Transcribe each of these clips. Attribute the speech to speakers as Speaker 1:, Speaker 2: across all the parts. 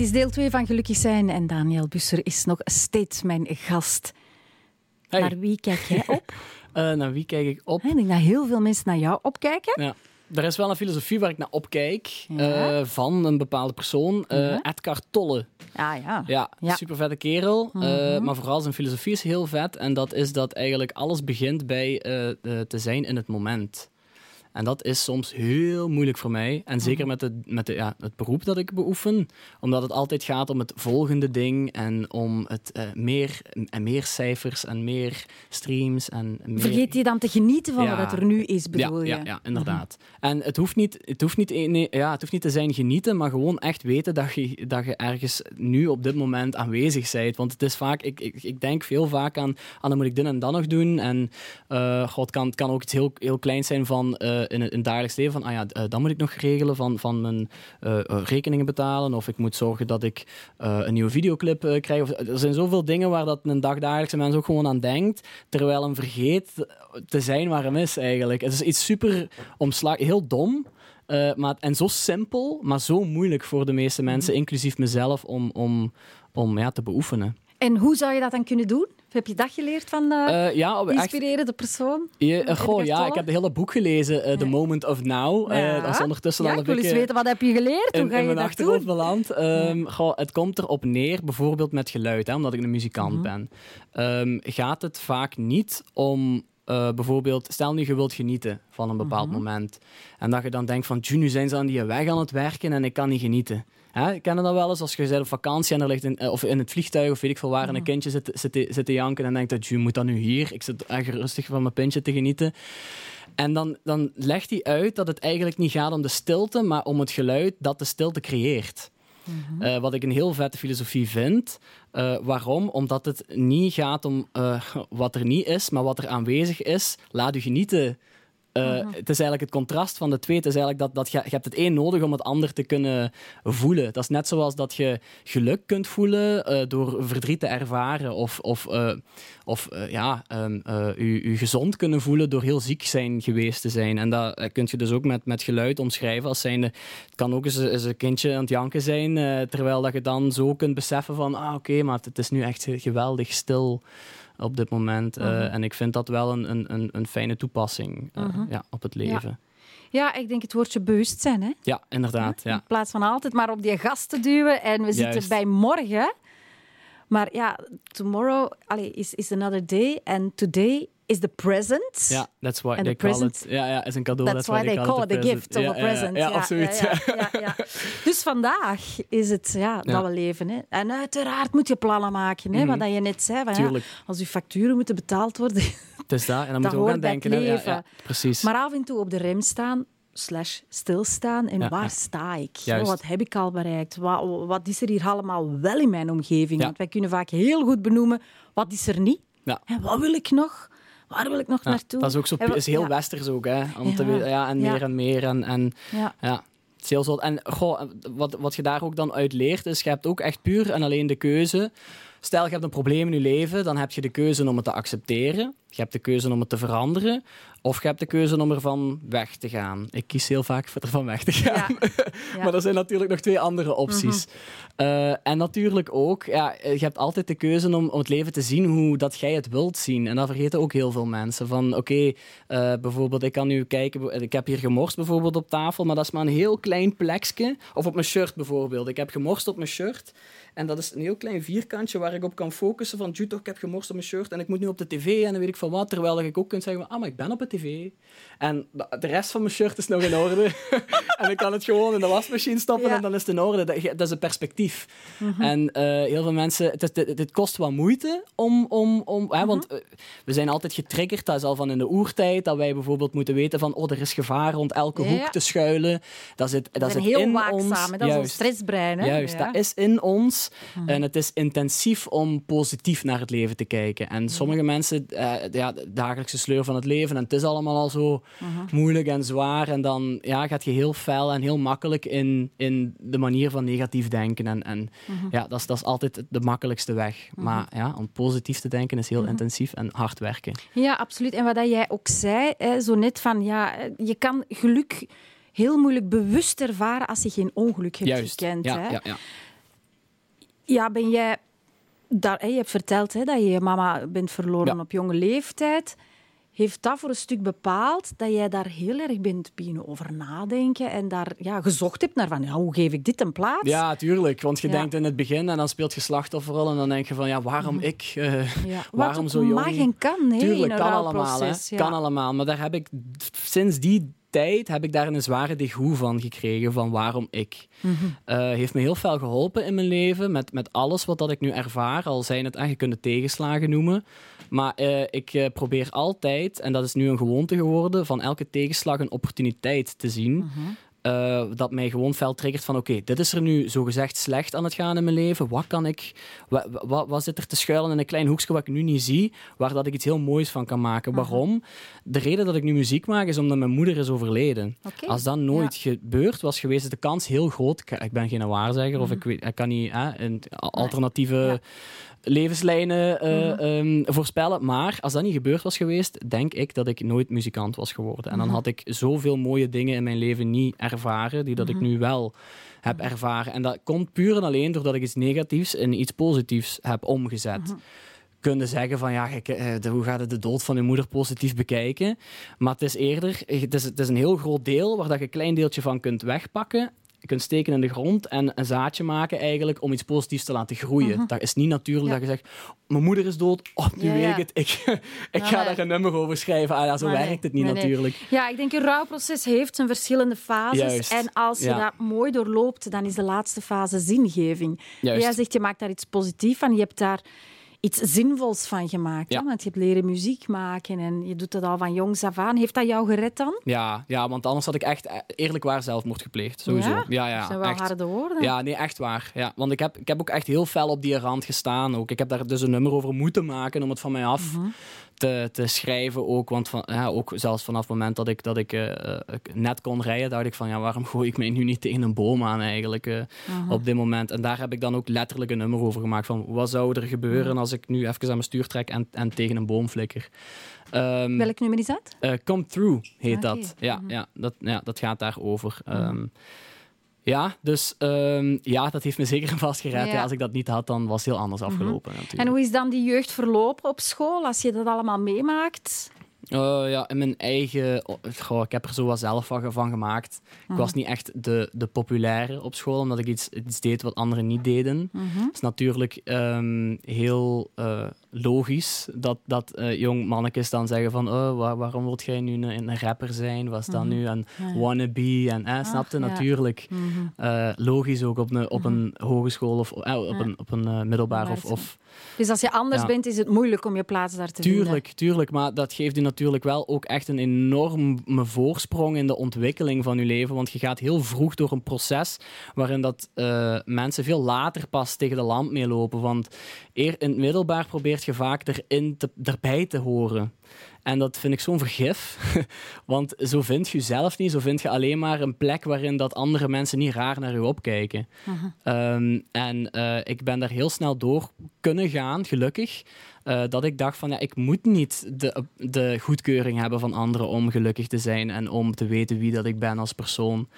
Speaker 1: Dit is deel 2 van Gelukkig zijn en Daniel Busser is nog steeds mijn gast.
Speaker 2: Hey.
Speaker 1: Naar wie kijk jij op?
Speaker 2: Uh, naar wie kijk ik op?
Speaker 1: Ik denk dat heel veel mensen naar jou opkijken.
Speaker 2: Ja. Er is wel een filosofie waar ik naar opkijk
Speaker 1: Ja.
Speaker 2: eh, van een bepaalde persoon. eh
Speaker 1: Mhm.
Speaker 2: Edgar Tolle.
Speaker 1: Ah ja.
Speaker 2: Ja,
Speaker 1: Ja.
Speaker 2: super vette kerel. eh,
Speaker 1: Mhm.
Speaker 2: maar vooral zijn filosofie is heel vet. En dat is dat eigenlijk alles begint bij eh, eh, te zijn in het moment. En dat is soms heel moeilijk voor mij. En zeker met, de, met de, ja, het beroep dat ik beoefen. Omdat het altijd gaat om het volgende ding. En om het eh, meer en meer cijfers en meer streams. En meer...
Speaker 1: Vergeet je dan te genieten van
Speaker 2: Ja.
Speaker 1: wat er nu is, bedoel
Speaker 2: ja,
Speaker 1: je?
Speaker 2: Ja, ja, inderdaad. En het hoeft, niet, het, hoeft niet, nee, ja, het hoeft niet te zijn genieten, maar gewoon echt weten dat je, dat je ergens nu op dit moment aanwezig bent. Want het is vaak, ik, ik, ik denk veel vaak aan, aan dan moet ik dit en dat nog doen. En eh, god, het kan, het kan ook iets heel, heel kleins zijn van eh, in, het, in het dagelijks leven. Van, ah ja, eh, dan moet ik nog regelen van, van mijn eh, eh, rekeningen betalen. Of ik moet zorgen dat ik eh, een nieuwe videoclip eh, krijg. Of, er zijn zoveel dingen waar dat een dagdagelijkse mens ook gewoon aan denkt. Terwijl hem vergeet te zijn waar hem is eigenlijk. Het is iets super omslag, heel dom. eh, maar, en zo simpel, maar zo moeilijk voor de meeste mensen, inclusief mezelf, om, om, om ja, te beoefenen.
Speaker 1: En hoe zou je dat dan kunnen doen? Heb je dat geleerd van de
Speaker 2: Eh, ja, echt,
Speaker 1: inspirerende persoon?
Speaker 2: je, eh, goh, ja, ik heb het hele boek gelezen, The. Moment of Now.
Speaker 1: Ja.
Speaker 2: dat is ondertussen
Speaker 1: ja,
Speaker 2: al
Speaker 1: ik
Speaker 2: een
Speaker 1: wil eens weten, wat heb je geleerd? Hoe
Speaker 2: in,
Speaker 1: ga
Speaker 2: in
Speaker 1: je
Speaker 2: mijn
Speaker 1: dat
Speaker 2: achterhoofd
Speaker 1: doen?
Speaker 2: beland. Goh, het komt erop neer, bijvoorbeeld met geluid, hè, omdat ik een muzikant
Speaker 1: Mhm.
Speaker 2: ben. Ehm, gaat het vaak niet om eh, bijvoorbeeld, stel nu je wilt genieten van een bepaald
Speaker 1: Mhm.
Speaker 2: moment. En dat je dan denkt van, "Tjoe, nu zijn ze aan die weg aan het werken en ik kan niet genieten. Hè, ken je dat wel eens als je bent op vakantie en er ligt in, eh, of in het vliegtuig of weet ik veel waar en
Speaker 1: Mhm.
Speaker 2: een kindje zit, zit, te- zit te janken en denkt dat je moet dat nu hier? Ik zit echt rustig van mijn pintje te genieten. En dan, dan legt hij uit dat het eigenlijk niet gaat om de stilte, maar om het geluid dat de stilte creëert. Eh, wat ik een heel vette filosofie vind. Eh, waarom? Omdat het niet gaat om eh, wat er niet is, maar wat er aanwezig is. Laat u genieten. Eh, Het is eigenlijk het contrast van de twee. Het is eigenlijk dat, dat je, je hebt het een nodig om het ander te kunnen voelen. Dat is net zoals dat je geluk kunt voelen eh, door verdriet te ervaren. Of, of, eh, of ja, ehm, eh, u, u gezond kunnen voelen door heel ziek zijn geweest te zijn. En dat kun je dus ook met, met geluid omschrijven. Als zijnde, het kan ook eens, een- eens een kindje aan het janken zijn. terwijl dat je dan zo kunt beseffen van... Ah, oké, maar het, het is nu echt geweldig stil op dit moment. Eh,
Speaker 1: Mhm.
Speaker 2: en ik vind dat wel een, een, een, een fijne toepassing eh,
Speaker 1: Mhm.
Speaker 2: ja, op het leven.
Speaker 1: Ja, ik denk het woordje bewustzijn, hè?
Speaker 2: Ja, inderdaad. Ja.
Speaker 1: In plaats van altijd maar op die gas te duwen en we zitten bij morgen. Maar ja, tomorrow allee, is, is another day and today is the present.
Speaker 2: Ja, that's why
Speaker 1: And
Speaker 2: they
Speaker 1: the
Speaker 2: call
Speaker 1: present-
Speaker 2: it. Ja, ja, is een cadeau.
Speaker 1: That's why they call it
Speaker 2: a
Speaker 1: gift of
Speaker 2: Ja,
Speaker 1: a present.
Speaker 2: Ja,
Speaker 1: ja. Dus vandaag is het ja, dat we leven. Hè. En uiteraard moet je plannen maken. Hè,
Speaker 2: Mhm.
Speaker 1: Wat je net zei. Van, ja, als je facturen moeten betaald worden.
Speaker 2: Het is dat. En dan moeten we ook aan denken.
Speaker 1: leven.
Speaker 2: ja, precies.
Speaker 1: Maar af en toe op de rem staan, slash stilstaan. En
Speaker 2: Ja,
Speaker 1: waar
Speaker 2: ja.
Speaker 1: sta ik?
Speaker 2: Juist.
Speaker 1: Wat heb ik al bereikt? Wat, wat is er hier allemaal wel in mijn omgeving?
Speaker 2: Ja.
Speaker 1: Want wij kunnen vaak heel goed benoemen, wat is er niet?
Speaker 2: Ja.
Speaker 1: En wat wil ik nog? Waar wil ik nog
Speaker 2: Ja,
Speaker 1: naartoe?
Speaker 2: dat is ook zo, is heel
Speaker 1: ja.
Speaker 2: westers ook, hè? Om te
Speaker 1: Ja.
Speaker 2: en meer en meer. En, en
Speaker 1: Ja.
Speaker 2: ja, het is heel zot. En goh, wat, wat je daar ook dan uit leert, is je hebt ook echt puur en alleen de keuze. Stel, je hebt een probleem in je leven, dan heb je de keuze om het te accepteren. Je hebt de keuze om het te veranderen. Of je hebt de keuze om ervan weg te gaan. Ik kies heel vaak voor ervan weg te gaan.
Speaker 1: Ja. Ja. Mhm.
Speaker 2: Maar er zijn natuurlijk nog twee andere opties. Eh, en natuurlijk ook, ja, je hebt altijd de keuze om, om het leven te zien hoe dat jij het wilt zien. En dat vergeten ook heel veel mensen. Van oké, eh, bijvoorbeeld, ik kan nu kijken, ik heb hier gemorst bijvoorbeeld op tafel, maar dat is maar een heel klein plekje. Of op mijn shirt bijvoorbeeld. Ik heb gemorst op mijn shirt. En dat is een heel klein vierkantje waar ik op kan focussen van, "Tjoe, toch, ik heb gemorst op mijn shirt en ik moet nu op de tv en dan weet ik van wat. Terwijl ik ook kan zeggen, ah, maar ik ben op de tv. En de rest van mijn shirt is nog in orde. en ik kan het gewoon in de wasmachine stoppen
Speaker 1: Ja.
Speaker 2: en dan is het in orde. Dat, dat is een perspectief. En eh, heel veel mensen, het, is- het, het kost wat moeite om, om, om hè, want eh, we zijn altijd getriggerd, dat is al van in de oertijd, dat wij bijvoorbeeld moeten weten van, oh, er is gevaar rond elke
Speaker 1: Ja,
Speaker 2: hoek te schuilen. Dat zit, dat zit
Speaker 1: heel
Speaker 2: in
Speaker 1: waakzaam.
Speaker 2: ons.
Speaker 1: Dat is ons stressbrein. Hè?
Speaker 2: Juist,
Speaker 1: Ja.
Speaker 2: dat is in ons. En het is intensief om positief naar het leven te kijken. En sommige mensen, eh, ja, de dagelijkse sleur van het leven, en het is allemaal al zo moeilijk en zwaar. En dan ja, gaat je heel fel en heel makkelijk in, in de manier van negatief denken. En, en ja, dat is, dat is altijd de makkelijkste weg. Maar ja, om positief te denken is heel intensief en hard werken.
Speaker 1: Ja, absoluut. En wat dat jij ook zei, hè, zo net van ja, je kan geluk heel moeilijk bewust ervaren als je geen ongeluk hebt
Speaker 2: Juist.
Speaker 1: gekend.
Speaker 2: ja,
Speaker 1: hè.
Speaker 2: ja, ja.
Speaker 1: Ja, ben jij... Daar, je hebt verteld hè, dat je je mama bent verloren op jonge leeftijd heeft dat voor een stuk bepaald dat jij daar heel erg bent beginnen over nadenken en daar ja, gezocht hebt naar van ja, hoe geef ik dit een plaats?
Speaker 2: Ja, tuurlijk. Want je denkt in het begin en dan speelt je slachtofferrol en dan denk je van ja, waarom mhm. ik? Uh, ja. waarom zo jong?
Speaker 1: mag en kan, hè, tuurlijk, kan allemaal. Hè.
Speaker 2: Kan allemaal. Maar daar heb ik sinds die tijd heb ik daar een zware degoe van gekregen van waarom ik. Mm heeft me heel veel geholpen in mijn leven met, met alles wat dat ik nu ervaar. Al zijn het eigenlijk kunnen tegenslagen noemen. Maar uh, ik uh, probeer altijd, en dat is nu een gewoonte geworden, van elke tegenslag een opportuniteit te zien. Mm uh, dat mij gewoon fel triggert van oké, dit is er nu zogezegd slecht aan het gaan in mijn leven. Wat kan ik, wat, wat, wat, zit er te schuilen in een klein hoekje wat ik nu niet zie, waar dat ik iets heel moois van kan maken. Waarom? De reden dat ik nu muziek maak is omdat mijn moeder is overleden. Als dat nooit gebeurd was geweest, is de kans heel groot. Ik, ben geen waarzegger mm of ik, weet, ik kan niet hè, een alternatieve levenslijnen uh, um, voorspellen. Maar als dat niet gebeurd was geweest, denk ik dat ik nooit muzikant was geworden. En dan mhm. had ik zoveel mooie dingen in mijn leven niet ervaren, die dat ik mhm. nu wel heb mhm. ervaren. En dat komt puur en alleen doordat ik iets negatiefs in iets positiefs heb omgezet. Kunnen zeggen van ja, eh, hoe gaat het de dood van je moeder positief bekijken? Maar het is eerder, het is, het is een heel groot deel waar dat je een klein deeltje van kunt wegpakken kunt steken in de grond en een zaadje maken eigenlijk om iets positiefs te laten groeien. Mhm. Dat is niet natuurlijk dat je zegt, mijn moeder is dood, oh, nu weet ik het, ik, ik ga daar een nummer over schrijven. Ah, zo werkt het niet natuurlijk.
Speaker 1: Ja, ik denk, een rouwproces heeft zijn verschillende fases. En als je dat mooi doorloopt, dan is de laatste fase zingeving. Jij zegt, je maakt daar iets positiefs van, je hebt daar iets zinvols van gemaakt. Ja. Want je hebt leren muziek maken en je doet dat al van jongs af aan. Heeft dat jou gered dan?
Speaker 2: Ja, ja want anders had ik echt eerlijk waar zelfmoord gepleegd. Sowieso. Ja,
Speaker 1: ja. ja dat zijn wel echt. harde woorden.
Speaker 2: Ja, nee, echt waar. Ja, want ik heb, ik heb ook echt heel fel op die rand gestaan. Ook. Ik heb daar dus een nummer over moeten maken om het van mij af mhm te, te schrijven ook. Want van, ja, ook zelfs vanaf het moment dat ik, dat ik uh, net kon rijden, dacht ik van ja, waarom gooi ik mij nu niet tegen een boom aan eigenlijk uh, op dit moment. En daar heb ik dan ook letterlijk een nummer over gemaakt van wat zou er gebeuren als ik nu even aan mijn stuur trek en, en tegen een boom flikker.
Speaker 1: Um, Welk nummer is dat?
Speaker 2: Come Through heet dat. Ja, mhm. ja, dat. Ja, dat gaat daarover. Um, ja, dus um, ja, dat heeft me zeker vast gered. Ja. als ik dat niet had, dan was het heel anders mhm. afgelopen.
Speaker 1: En hoe is dan die jeugd verlopen op school, als je dat allemaal meemaakt?
Speaker 2: Uh, ja, in mijn eigen... Goh, ik heb er zo wat zelf van, van gemaakt. Ik mhm. was niet echt de, de populaire op school, omdat ik iets, iets deed wat anderen niet deden. Mm Het is natuurlijk um, heel uh, logisch dat, dat uh, jong mannetjes dan zeggen van oh, waar, waarom wilt jij nu een, een rapper zijn? Was dan mhm. nu een wannabe? En eh, snapte natuurlijk. Logisch ook op een, op een hogeschool of op een, op een middelbaar of, of
Speaker 1: dus als je anders bent, is het moeilijk om je plaats daar te
Speaker 2: tuurlijk,
Speaker 1: vinden.
Speaker 2: Tuurlijk, maar dat geeft je natuurlijk wel ook echt een enorme voorsprong in de ontwikkeling van je leven. Want je gaat heel vroeg door een proces waarin dat uh, mensen veel later pas tegen de lamp meelopen. Want eer in het middelbaar probeert je vaak erin te, erbij te horen. En dat vind ik zo'n vergif. Want zo vind je jezelf niet. Zo vind je alleen maar een plek waarin dat andere mensen niet raar naar je opkijken. Um, en uh, ik ben daar heel snel door kunnen gaan, gelukkig. Uh, dat ik dacht van ja, ik moet niet de, de goedkeuring hebben van anderen om gelukkig te zijn en om te weten wie dat ik ben als persoon.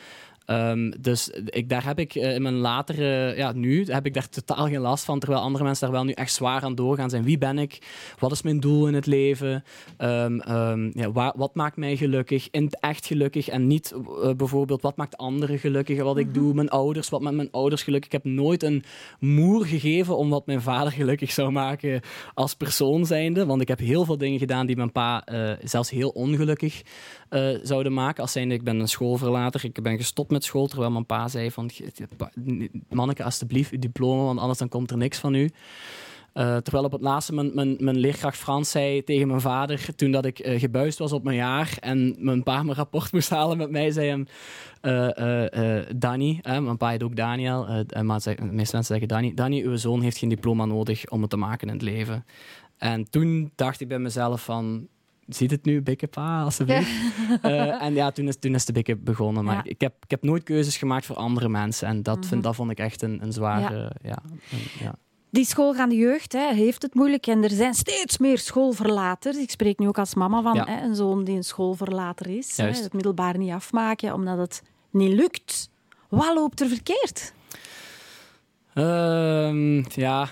Speaker 2: Um, dus ik, daar heb ik uh, in mijn latere, ja, nu heb ik daar totaal geen last van, terwijl andere mensen daar wel nu echt zwaar aan doorgaan zijn. Wie ben ik? Wat is mijn doel in het leven? Um, um, ja, waar, wat maakt mij gelukkig? In het echt gelukkig en niet uh, bijvoorbeeld wat maakt anderen gelukkig? Wat ik -hmm. doe, mijn ouders, wat maakt mijn ouders gelukkig? Ik heb nooit een moer gegeven om wat mijn vader gelukkig zou maken als persoon zijnde, want ik heb heel veel dingen gedaan die mijn pa uh, zelfs heel ongelukkig zouden maken. Als zijnde, ik ben een schoolverlater, ik ben gestopt met school, terwijl mijn pa zei van, manneke, alstublieft, uw diploma, want anders dan komt er niks van u. Uh, terwijl op het laatste mijn, mijn, mijn, leerkracht Frans zei tegen mijn vader, toen dat ik uh, gebuist was op mijn jaar en mijn pa mijn rapport moest halen met mij, zei hem, uh, Danny, mijn pa heet ook Daniel, maar de meeste mensen zeggen Danny, Danny, uw zoon heeft geen diploma nodig om het te maken in het leven. En toen dacht ik bij mezelf van, ziet het nu, Bikkepa, alsjeblieft. uh, en ja, toen is, toen is de Bikke begonnen. Maar ik, heb, ik heb nooit keuzes gemaakt voor andere mensen. En dat, vind, mhm. dat vond ik echt een, een zware... Ja. ja
Speaker 1: die schoolgaande jeugd hè, heeft het moeilijk en er zijn steeds meer schoolverlaters. Ik spreek nu ook als mama van hè, een zoon die een schoolverlater is. Hè, het middelbaar niet afmaken omdat het niet lukt. Wat loopt er verkeerd?
Speaker 2: Ehm, ja,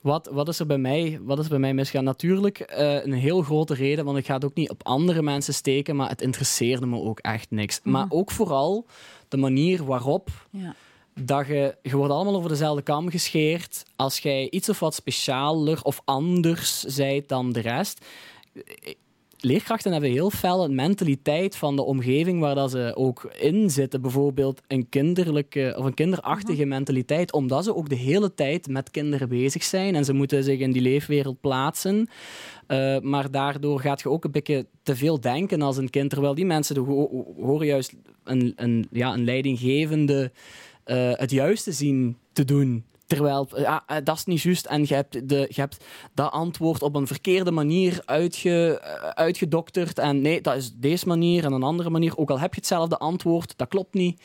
Speaker 2: wat, wat, is er bij mij, wat is bij mij misgaan? Natuurlijk uh, een heel grote reden, want ik ga het ook niet op andere mensen steken, maar het interesseerde me ook echt niks. Mhm. Maar ook vooral de manier waarop ja. dat je, je wordt allemaal over dezelfde kam gescheerd. Als jij iets of wat specialer of anders zijt dan de rest leerkrachten hebben heel fel een mentaliteit van de omgeving waar dat ze ook in zitten. Bijvoorbeeld een kinderlijke of een kinderachtige mhm. mentaliteit, omdat ze ook de hele tijd met kinderen bezig zijn en ze moeten zich in die leefwereld plaatsen. Uh, maar daardoor gaat je ook een beetje te veel denken als een kind, terwijl die mensen horen juist een, een, ja, een leidinggevende uh, het juiste zien te doen. Terwijl, ja, eh, dat is niet juist. En je hebt, de, je hebt dat antwoord op een verkeerde manier uitge, eh, uitgedokterd. En nee, dat is deze manier en een andere manier. Ook al heb je hetzelfde antwoord, dat klopt niet.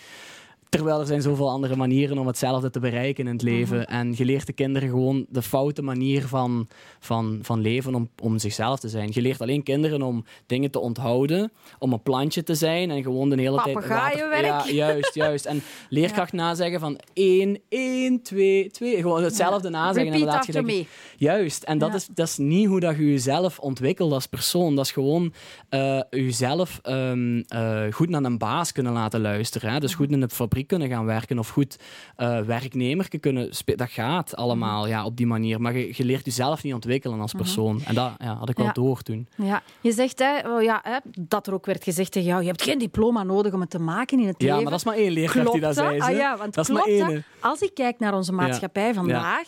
Speaker 2: Terwijl er zijn zoveel andere manieren om hetzelfde te bereiken in het leven. Mhm. En je leert de kinderen gewoon de foute manier van, van, van leven om, om zichzelf te zijn. Je leert alleen kinderen om dingen te onthouden, om een plantje te zijn en gewoon de hele tijd...
Speaker 1: Water...
Speaker 2: Ja, juist, juist. En leerkracht ja. nazeggen van 1, 1, 2, 2. Gewoon hetzelfde ja. nazeggen.
Speaker 1: Repeat after me.
Speaker 2: Juist. En dat, is, dat is niet hoe dat je jezelf ontwikkelt als persoon. Dat is gewoon uh, jezelf um, uh, goed naar een baas kunnen laten luisteren. Hè? Dus mhm. goed in de fabriek kunnen gaan werken of goed uh, werknemer kunnen Dat gaat allemaal ja, op die manier. Maar je, je leert jezelf niet ontwikkelen als mhm. persoon. En dat ja, had ik wel door toen.
Speaker 1: Ja. Je zegt hè, oh ja, hè, dat er ook werd gezegd tegen jou, je hebt geen diploma nodig om het te maken in het
Speaker 2: ja,
Speaker 1: leven.
Speaker 2: Ja, maar dat is maar één leerkracht die dat zei.
Speaker 1: Ah, ja, want dat is maar één. Als ik kijk naar onze maatschappij vandaag,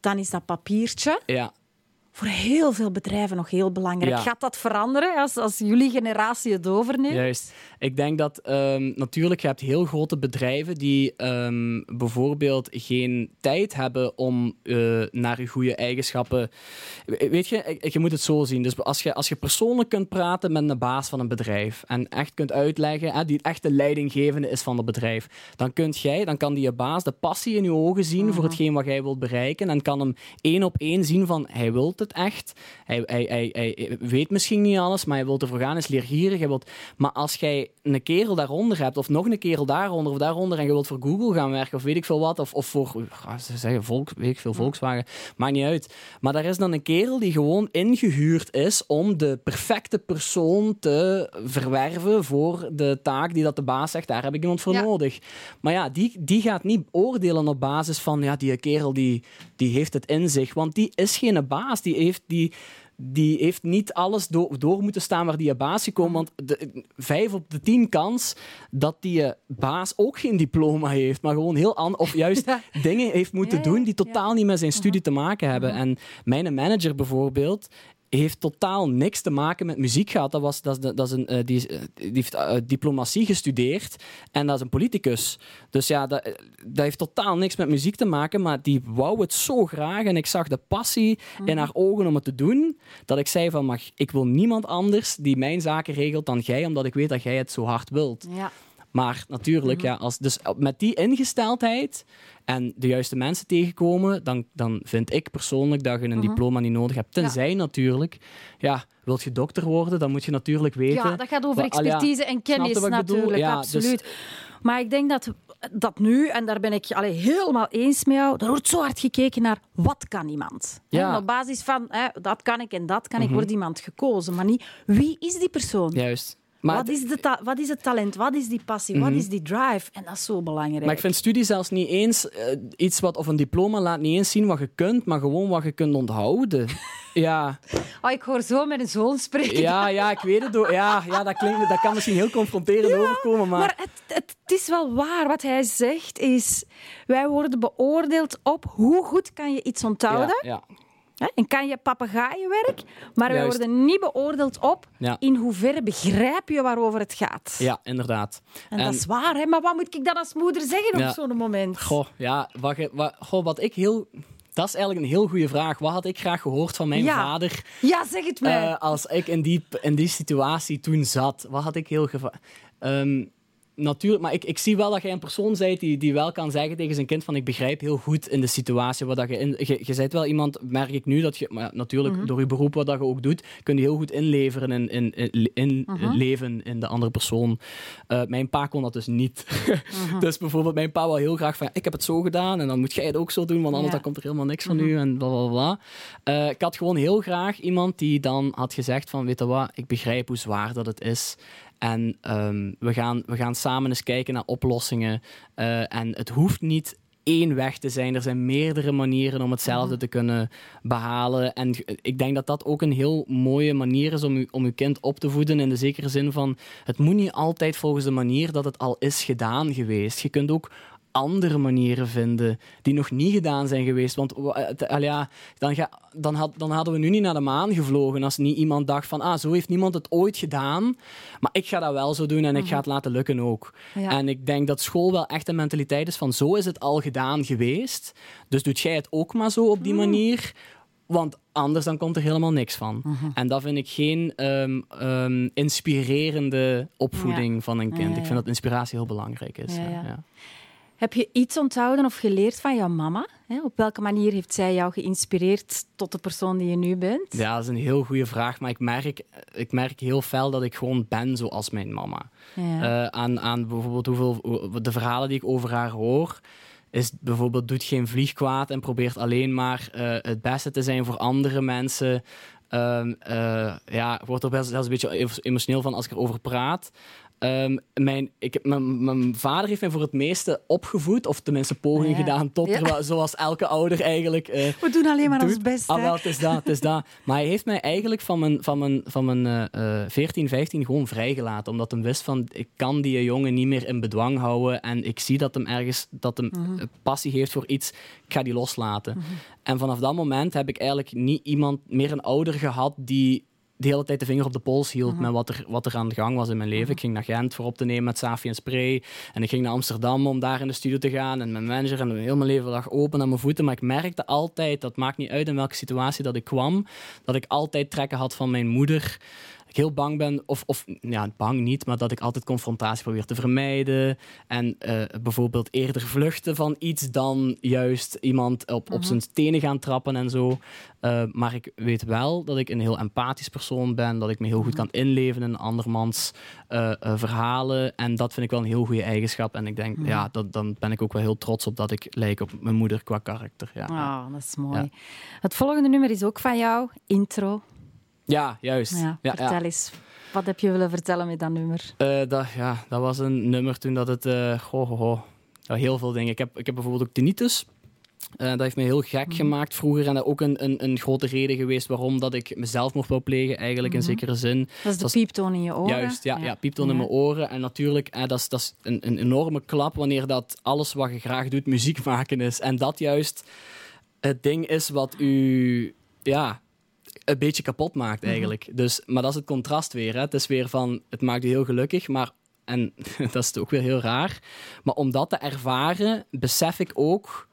Speaker 1: dan is dat papiertje
Speaker 2: ja
Speaker 1: voor heel veel bedrijven nog heel belangrijk. Gaat dat veranderen als, als jullie generatie het overneemt?
Speaker 2: Juist. Ik denk dat um, natuurlijk, je hebt heel grote bedrijven die um, bijvoorbeeld geen tijd hebben om uh, naar je goede eigenschappen... Weet je, je moet het zo zien. Dus als je, als je persoonlijk kunt praten met een baas van een bedrijf en echt kunt uitleggen, hè, die echt de leidinggevende is van het bedrijf, dan kunt jij, dan kan die je baas de passie in je ogen zien voor mhm. hetgeen wat jij wilt bereiken en kan hem één op één zien van hij wil het echt. Hij, hij, hij, hij, weet misschien niet alles, maar hij wil ervoor gaan, is leergierig. Hij wilt... Maar als jij een kerel daaronder hebt, of nog een kerel daaronder of daaronder, en je wilt voor Google gaan werken, of weet ik veel wat, of, of voor, ze zeggen volk, weet ik veel, Volkswagen, maakt niet uit. Maar daar is dan een kerel die gewoon ingehuurd is om de perfecte persoon te verwerven voor de taak die dat de baas zegt, daar heb ik iemand voor nodig. Maar ja, die, die gaat niet oordelen op basis van, ja, die kerel die, die heeft het in zich, want die is geen baas, die heeft, die, die heeft niet alles door, door moeten staan waar die baas gekomen. Want de, vijf op de tien kans dat die baas ook geen diploma heeft, maar gewoon heel anders, of juist dingen heeft moeten doen die totaal niet met zijn studie te maken hebben. En mijn manager bijvoorbeeld heeft totaal niks te maken met muziek gehad. Dat was, dat, dat is een, uh, die, eh, die heeft uh, diplomatie gestudeerd en dat is een politicus. Dus ja, dat, dat heeft totaal niks met muziek te maken, maar die wou het zo graag en ik zag de passie in mhm. haar ogen om het te doen, dat ik zei van, mag, ik wil niemand anders die mijn zaken regelt dan jij, omdat ik weet dat jij het zo hard wilt.
Speaker 1: Ja.
Speaker 2: Maar natuurlijk, mhm. ja, als, dus met die ingesteldheid en de juiste mensen tegenkomen, dan, dan vind ik persoonlijk dat je een mhm. diploma niet nodig hebt. Tenzij natuurlijk, ja, wilt je dokter worden, dan moet je natuurlijk weten...
Speaker 1: Ja, dat gaat over expertise en kennis natuurlijk, ja, dus- absoluut. Maar ik denk dat, dat nu, en daar ben ik allee, helemaal eens met jou, er wordt zo hard gekeken naar wat kan iemand. Ja. op basis van hè, dat kan ik en dat kan ik, mhm. wordt iemand gekozen. Maar niet wie is die persoon.
Speaker 2: Juist.
Speaker 1: Maar wat, is de wat is het talent? Wat is die passie? Wat mhm. is die drive? En dat is zo belangrijk.
Speaker 2: Maar ik vind studie zelfs niet eens uh, iets wat, of een diploma laat niet eens zien wat je kunt, maar gewoon wat je kunt onthouden. ja.
Speaker 1: Oh, ik hoor zo met een zoon spreken.
Speaker 2: Ja, ja, ik weet het. Ja, ja dat, klinkt, dat kan misschien heel confronterend overkomen. Maar,
Speaker 1: maar het, het, het, is wel waar. Wat hij zegt is, wij worden beoordeeld op hoe goed kan je iets onthouden.
Speaker 2: Ja, ja.
Speaker 1: En kan je papegaaienwerk, maar wij worden niet beoordeeld op in hoeverre begrijp je waarover het gaat.
Speaker 2: Ja, inderdaad.
Speaker 1: En, dat is waar, hè? maar wat moet ik dan als moeder zeggen op zo'n moment?
Speaker 2: Goh, ja, wat, wat, goh, wat ik heel dat is eigenlijk een heel goede vraag. Wat had ik graag gehoord van mijn vader?
Speaker 1: Ja, zeg het mij.
Speaker 2: Uh, als ik in die, in die situatie toen zat, wat had ik heel gevraagd? Um, natuurlijk, maar ik, ik zie wel dat jij een persoon bent die, die wel kan zeggen tegen zijn kind van ik begrijp heel goed in de situatie wat dat je in... Je, je bent wel iemand, merk ik nu, dat je, maar natuurlijk mhm. door je beroep wat dat je ook doet, kun je heel goed inleveren in, in, in, in mhm. leven in de andere persoon. Uh, mijn pa kon dat dus niet. Mhm. dus bijvoorbeeld mijn pa wil heel graag van ik heb het zo gedaan en dan moet jij het ook zo doen, want anders dan komt er helemaal niks van u en bla bla bla. Uh, ik had gewoon heel graag iemand die dan had gezegd van weet je wat, ik begrijp hoe zwaar dat het is. En um, we, gaan, we gaan samen eens kijken naar oplossingen. Uh, en het hoeft niet één weg te zijn. Er zijn meerdere manieren om hetzelfde te kunnen behalen. En ik denk dat dat ook een heel mooie manier is om, u, om uw kind op te voeden. In de zekere zin van: het moet niet altijd volgens de manier dat het al is gedaan geweest. Je kunt ook andere manieren vinden die nog niet gedaan zijn geweest. Want ja, dan, ga, dan, had, dan hadden we nu niet naar de maan gevlogen als niet iemand dacht van ah, zo heeft niemand het ooit gedaan, maar ik ga dat wel zo doen en ik ga mhm. het laten lukken ook. En ik denk dat school wel echt een mentaliteit is van zo is het al gedaan geweest, dus doet jij het ook maar zo op die mhm. manier. Want anders dan komt er helemaal niks van. Mhm. En dat vind ik geen ehm, ehm, inspirerende opvoeding van een kind. Ik vind dat inspiratie heel belangrijk is.
Speaker 1: Heb je iets onthouden of geleerd van jouw mama? Op welke manier heeft zij jou geïnspireerd tot de persoon die je nu bent?
Speaker 2: Ja, dat is een heel goede vraag. Maar ik merk, ik merk heel fel dat ik gewoon ben zoals mijn mama. Ja. Uh, aan, aan bijvoorbeeld hoeveel, de verhalen die ik over haar hoor is bijvoorbeeld doet geen vlieg kwaad en probeert alleen maar uh, het beste te zijn voor andere mensen. Uh, uh, ja, ik word er best zelfs een beetje emotioneel van als ik erover praat. Um, mijn, ik, mijn, mijn, vader heeft mij voor het meeste opgevoed, of tenminste pogingen gedaan, tot er, zoals elke ouder eigenlijk. Uh,
Speaker 1: We doen alleen maar ons best.
Speaker 2: Ah, wel, het is dat, het is dat. Maar hij heeft mij eigenlijk van mijn, van mijn, van mijn uh, 14, 15 gewoon vrijgelaten, omdat hij wist van ik kan die jongen niet meer in bedwang houden en ik zie dat hem ergens dat hem mhm. passie heeft voor iets, ik ga die loslaten. Mhm. En vanaf dat moment heb ik eigenlijk niet iemand meer een ouder gehad die de hele tijd de vinger op de pols hield met wat er, wat er aan de gang was in mijn leven. Ik ging naar Gent voor op te nemen met Safi en Spray. En ik ging naar Amsterdam om daar in de studio te gaan. En mijn manager en heel mijn leven lag open aan mijn voeten. Maar ik merkte altijd, dat maakt niet uit in welke situatie dat ik kwam, dat ik altijd trekken had van mijn moeder ik heel bang ben, of, of ja, bang niet, maar dat ik altijd confrontatie probeer te vermijden. En uh, bijvoorbeeld eerder vluchten van iets dan juist iemand op, op mhm. zijn tenen gaan trappen en zo. Uh, maar ik weet wel dat ik een heel empathisch persoon ben, dat ik me heel goed mhm. kan inleven in andermans uh, verhalen. En dat vind ik wel een heel goede eigenschap. En ik denk, mhm. ja, dat, dan ben ik ook wel heel trots op dat ik lijk op mijn moeder qua karakter. Ja,
Speaker 1: oh, dat is mooi. Het volgende nummer is ook van jou, intro.
Speaker 2: Ja, juist. Ja,
Speaker 1: vertel eens. Wat heb je willen vertellen met dat nummer?
Speaker 2: Uh, dat, ja, dat was een nummer toen dat het... Uh, goh, goh, goh. heel veel dingen. Ik heb, ik heb bijvoorbeeld ook tinnitus. Uh, dat heeft me heel gek mhm. gemaakt vroeger. En dat ook een, een, een, grote reden geweest waarom dat ik mezelf mocht wou plegen, eigenlijk in mhm. zekere zin.
Speaker 1: Dat is de pieptoon in je oren.
Speaker 2: Juist, ja, ja. pieptoon in mijn oren. En natuurlijk, eh, dat is, dat is een, een enorme klap wanneer dat alles wat je graag doet muziek maken is. En dat juist het ding is wat u... Ja, een beetje kapot maakt mhm. eigenlijk. dus, maar dat is het contrast weer. Hè. Het is weer van, het maakt je heel gelukkig, maar en dat is ook weer heel raar. Maar om dat te ervaren, besef ik ook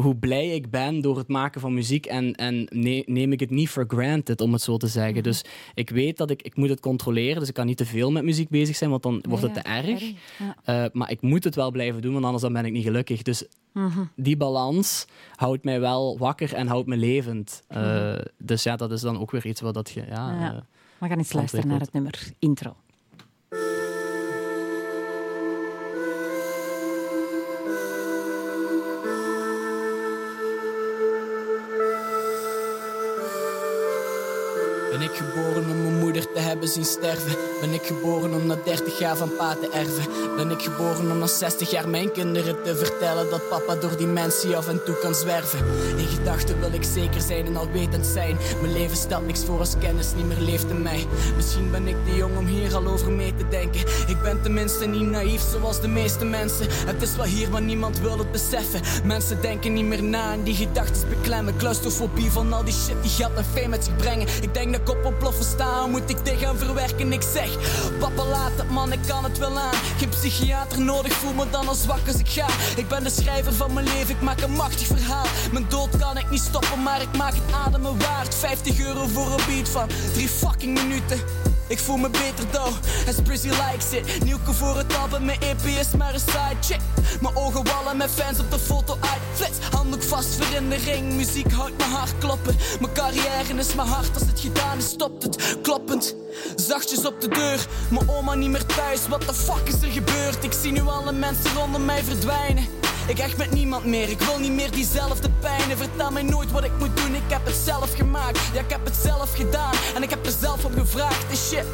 Speaker 2: hoe blij ik ben door het maken van muziek. En, en neem ik het niet for granted, om het zo te zeggen. Mhm. Dus ik weet dat ik, ik moet het controleren. Dus ik kan niet te veel met muziek bezig zijn, want dan wordt het te erg. Eh, maar ik moet het wel blijven doen, want anders dan ben ik niet gelukkig. Dus mhm. die balans houdt mij wel wakker en houdt me levend. Uh, mm Dus ja, dat is dan ook weer iets wat dat je... Ja, ja. Uh,
Speaker 1: We gaan eens luisteren naar het nummer intro.
Speaker 3: Ben ik geboren om mijn moeder te hebben zien sterven? Ben ik geboren om na 30 jaar van pa te erven? Ben ik geboren om na 60 jaar mijn kinderen te vertellen dat papa door dimensie af en toe kan zwerven? In gedachten wil ik zeker zijn en alwetend zijn. Mijn leven stelt niks voor als kennis niet meer leeft in mij. Misschien ben ik te jong om hier al over mee te denken. Ik ben tenminste niet naïef zoals de meeste mensen. Het is wel hier, maar niemand wil het beseffen. Mensen denken niet meer na en die gedachten beklemmen. Claustrofobie van al die shit die geld en fame met zich brengen. Ik denk dat kop ontploffen staan, moet ik tegen verwerken. Ik zeg, papa laat het man, ik kan het wel aan. Geen psychiater nodig, voel me dan als zwak als ik ga. Ik ben de schrijver van mijn leven, ik maak een machtig verhaal. Mijn dood kan ik niet stoppen, maar ik maak het ademen waard. 50 euro voor een beat van drie fucking minuten. Ik voel me beter though, as Brizzy likes it. Nieuwke voor het album, mijn EP is maar een side chick. Mijn ogen wallen met fans op de foto uit. Flits, handdoek vast voor in de ring. Muziek houdt mijn hart kloppen. Mijn carrière is mijn hart, als het gedaan is, stopt het. Kloppend, zachtjes op de deur. Mijn oma niet meer thuis, wat de fuck is er gebeurd? Ik zie nu alle mensen rondom mij verdwijnen. Ik echt met niemand meer, ik wil niet meer diezelfde pijn. vertel mij nooit wat ik moet doen, ik heb het zelf gemaakt. Ja, ik heb het zelf gedaan en ik heb er zelf op gevraagd. En shit,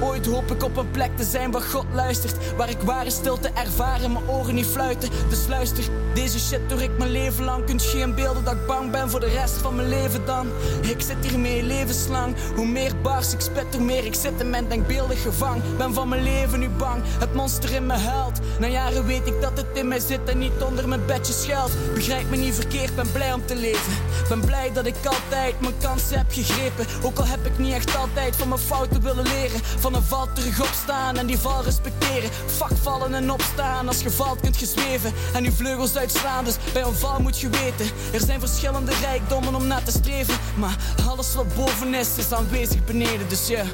Speaker 3: ooit hoop ik op een plek te zijn waar God luistert. Waar ik ware stilte ervaren, mijn oren niet fluiten. Dus luister, deze shit door ik mijn leven lang. Kunt geen beelden dat ik bang ben voor de rest van mijn leven dan. Ik zit hiermee levenslang. Hoe meer bars ik spit, hoe meer ik zit in mijn denkbeeldig gevang. Ben van mijn leven nu bang, het monster in me huilt. Na jaren weet ik dat het in mij zit en niet onder onder mijn bedje schuilt. Begrijp me niet verkeerd, ben blij om te leven. Ben blij dat ik altijd mijn kansen heb gegrepen. Ook al heb ik niet echt altijd van mijn fouten willen leren. Van een val terug opstaan en die val respecteren. Vak vallen en opstaan, als je valt kunt je zweven. En je vleugels uitslaan, dus bij een val moet je weten. Er zijn verschillende rijkdommen om naar te streven. Maar alles wat boven is, is aanwezig beneden, dus ja.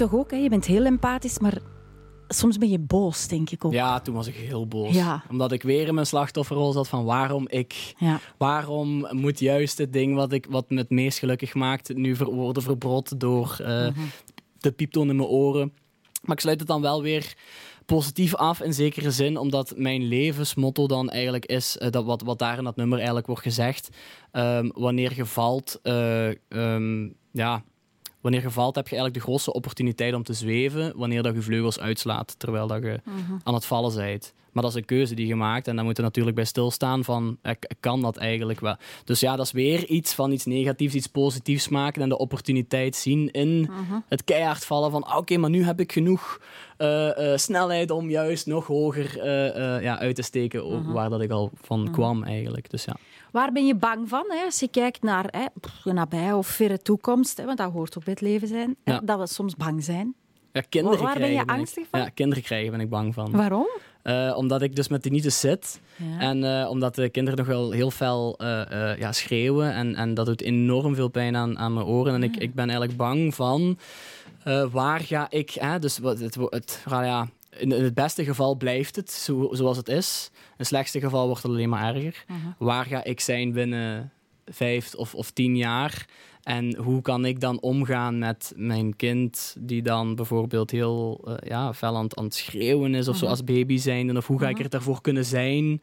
Speaker 1: Toch ook. Hè? Je bent heel empathisch, maar soms ben je boos, denk ik ook.
Speaker 2: Ja, toen was ik heel boos. Ja. Omdat ik weer in mijn slachtofferrol zat van waarom ik. Ja. Waarom moet juist het ding wat, ik, wat me het meest gelukkig maakt nu worden verbrod door uh, de pieptoon in mijn oren. Maar ik sluit het dan wel weer positief af in zekere zin, omdat mijn levensmotto dan eigenlijk is, uh, dat wat, wat daar in dat nummer eigenlijk wordt gezegd, um, wanneer je valt, uh, um, ja, wanneer je valt, heb je eigenlijk de grootste opportuniteit om te zweven wanneer dat je vleugels uitslaat terwijl dat je mhm. aan het vallen bent. Maar dat is een keuze die je maakt en dan moet je natuurlijk bij stilstaan van, ik kan dat eigenlijk wel. Dus ja, dat is weer iets van iets negatiefs, iets positiefs maken en de opportuniteit zien in mhm. het keihard vallen van, ah, oké, maar nu heb ik genoeg uh, snelheid om juist nog hoger ja, uit te steken mhm. waar dat ik al van kwam eigenlijk. Dus ja.
Speaker 1: Waar ben je bang van hè? als je kijkt naar hè, de nabije of verre toekomst? Hè, want dat hoort op het leven zijn. Dat we soms bang zijn.
Speaker 2: Ja, kinderen
Speaker 1: Waar ben je angstig van?
Speaker 2: Ja, kinderen krijgen ben ik bang van.
Speaker 1: Waarom?
Speaker 2: Uh, omdat ik dus met die niet zit. En uh, omdat de kinderen nog wel heel fel uh, ja, schreeuwen. En, en dat doet enorm veel pijn aan, aan mijn oren. En ik, ik ben eigenlijk bang van waar ga ik. Hè, dus wat, het, het, ja, in, het beste geval blijft het zo, zoals het is. In het slechtste geval wordt het alleen maar erger. Mhm. Waar ga ik zijn binnen vijf of, of tien jaar? En hoe kan ik dan omgaan met mijn kind die dan bijvoorbeeld heel uh, ja, fel aan, aan, het schreeuwen is of zo mhm. als baby zijn? Of hoe ga ik mhm. er daarvoor kunnen zijn?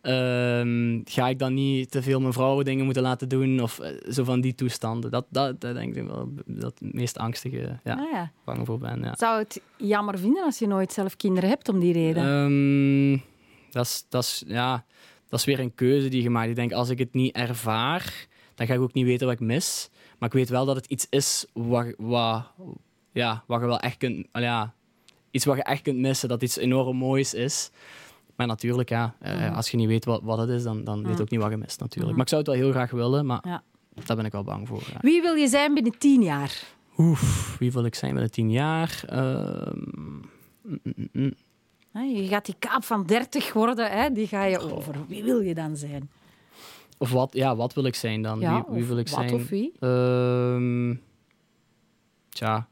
Speaker 2: Ehm, ga ik dan niet te veel mijn vrouwen dingen moeten laten doen? Of uh, zo van die toestanden. Dat, dat, dat denk ik wel dat het meest angstige ja, ah, ja. bang voor ben. Ja.
Speaker 1: Zou het jammer vinden als je nooit zelf kinderen hebt om die reden?
Speaker 2: Um, dat, is, dat, is, ja, dat is weer een keuze die je maakt. Ik denk, als ik het niet ervaar, dan ga ik ook niet weten wat ik mis. Maar ik weet wel dat het iets is wat, ja, wat je wel echt kunt... Ja, iets wat je echt kunt missen, dat iets enorm moois is. Maar natuurlijk, ja, eh, mhm. als je niet weet wat, wat het is, dan, dan weet je ook niet wat je mist natuurlijk. Maar ik zou het wel heel graag willen, maar ja. daar ben ik wel bang voor.
Speaker 1: Wie wil je zijn binnen tien jaar?
Speaker 2: Oef, wie wil ik zijn binnen tien jaar? Ehm, mm, mm, mm.
Speaker 1: Je gaat die kaap van 30 worden, hè? die ga je over. Wie wil je dan zijn?
Speaker 2: Of wat, ja, wat wil ik zijn dan?
Speaker 1: wie, wie wil ik
Speaker 2: wat zijn?
Speaker 1: Of wie?
Speaker 2: Uh, tja,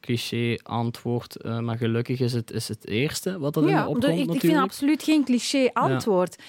Speaker 2: cliché antwoord. Uh, maar gelukkig is het, is het eerste wat er ja, in me opkomt.
Speaker 1: Ik, ik vind absoluut geen cliché antwoord.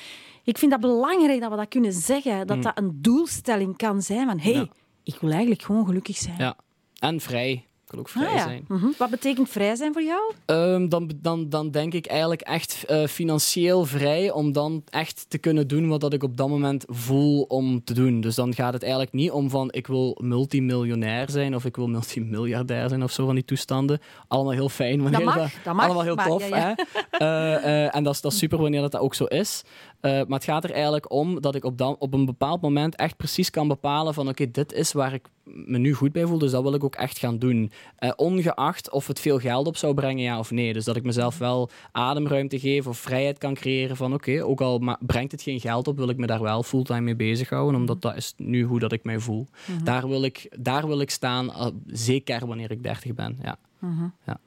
Speaker 1: Ik vind dat belangrijk dat we dat kunnen zeggen. Dat mm. dat een doelstelling kan zijn van hé, hey, ik wil eigenlijk gewoon gelukkig zijn.
Speaker 2: Ja, en vrij kan ook vrij ah, zijn.
Speaker 1: Mhm. Wat betekent vrij zijn voor jou?
Speaker 2: Um, dan, dan, dan denk ik eigenlijk echt uh, financieel vrij om dan echt te kunnen doen wat dat ik op dat moment voel om te doen. Dus dan gaat het eigenlijk niet om van ik wil multimiljonair zijn of ik wil multimiljardair zijn of zo van die toestanden. Allemaal heel fijn.
Speaker 1: Wanneer dat mag, dat, mag,
Speaker 2: allemaal heel tof. Hè? Uh, uh, en dat is, dat is super wanneer dat, dat ook zo is. Uh, maar het gaat er eigenlijk om dat ik op, dan, op een bepaald moment echt precies kan bepalen van oké, dit is waar ik me nu goed bij voel, dus dat wil ik ook echt gaan doen. Uh, ongeacht of het veel geld op zou brengen, ja of nee. Dus dat ik mezelf wel ademruimte geef of vrijheid kan creëren van oké, ook al brengt het geen geld op, wil ik me daar wel fulltime mee bezighouden, omdat dat is nu hoe dat ik mij voel. Mhm. daar, wil ik, daar wil ik staan, uh, zeker wanneer ik 30 ben. Ja. Mhm. ja.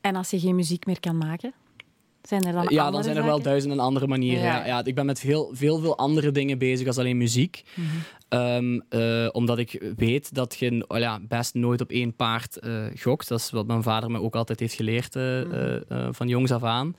Speaker 4: En als je geen muziek meer kan maken? Zijn er dan
Speaker 2: ja, dan zijn er wel duizenden andere manieren. Ja. Ja, ik ben met veel, veel, veel andere dingen bezig als alleen muziek. Mhm. Ehm, eh, omdat ik weet dat je oh ja, best nooit op één paard uh, gokt. Dat is wat mijn vader me ook altijd heeft geleerd uh, mm van jongs af aan.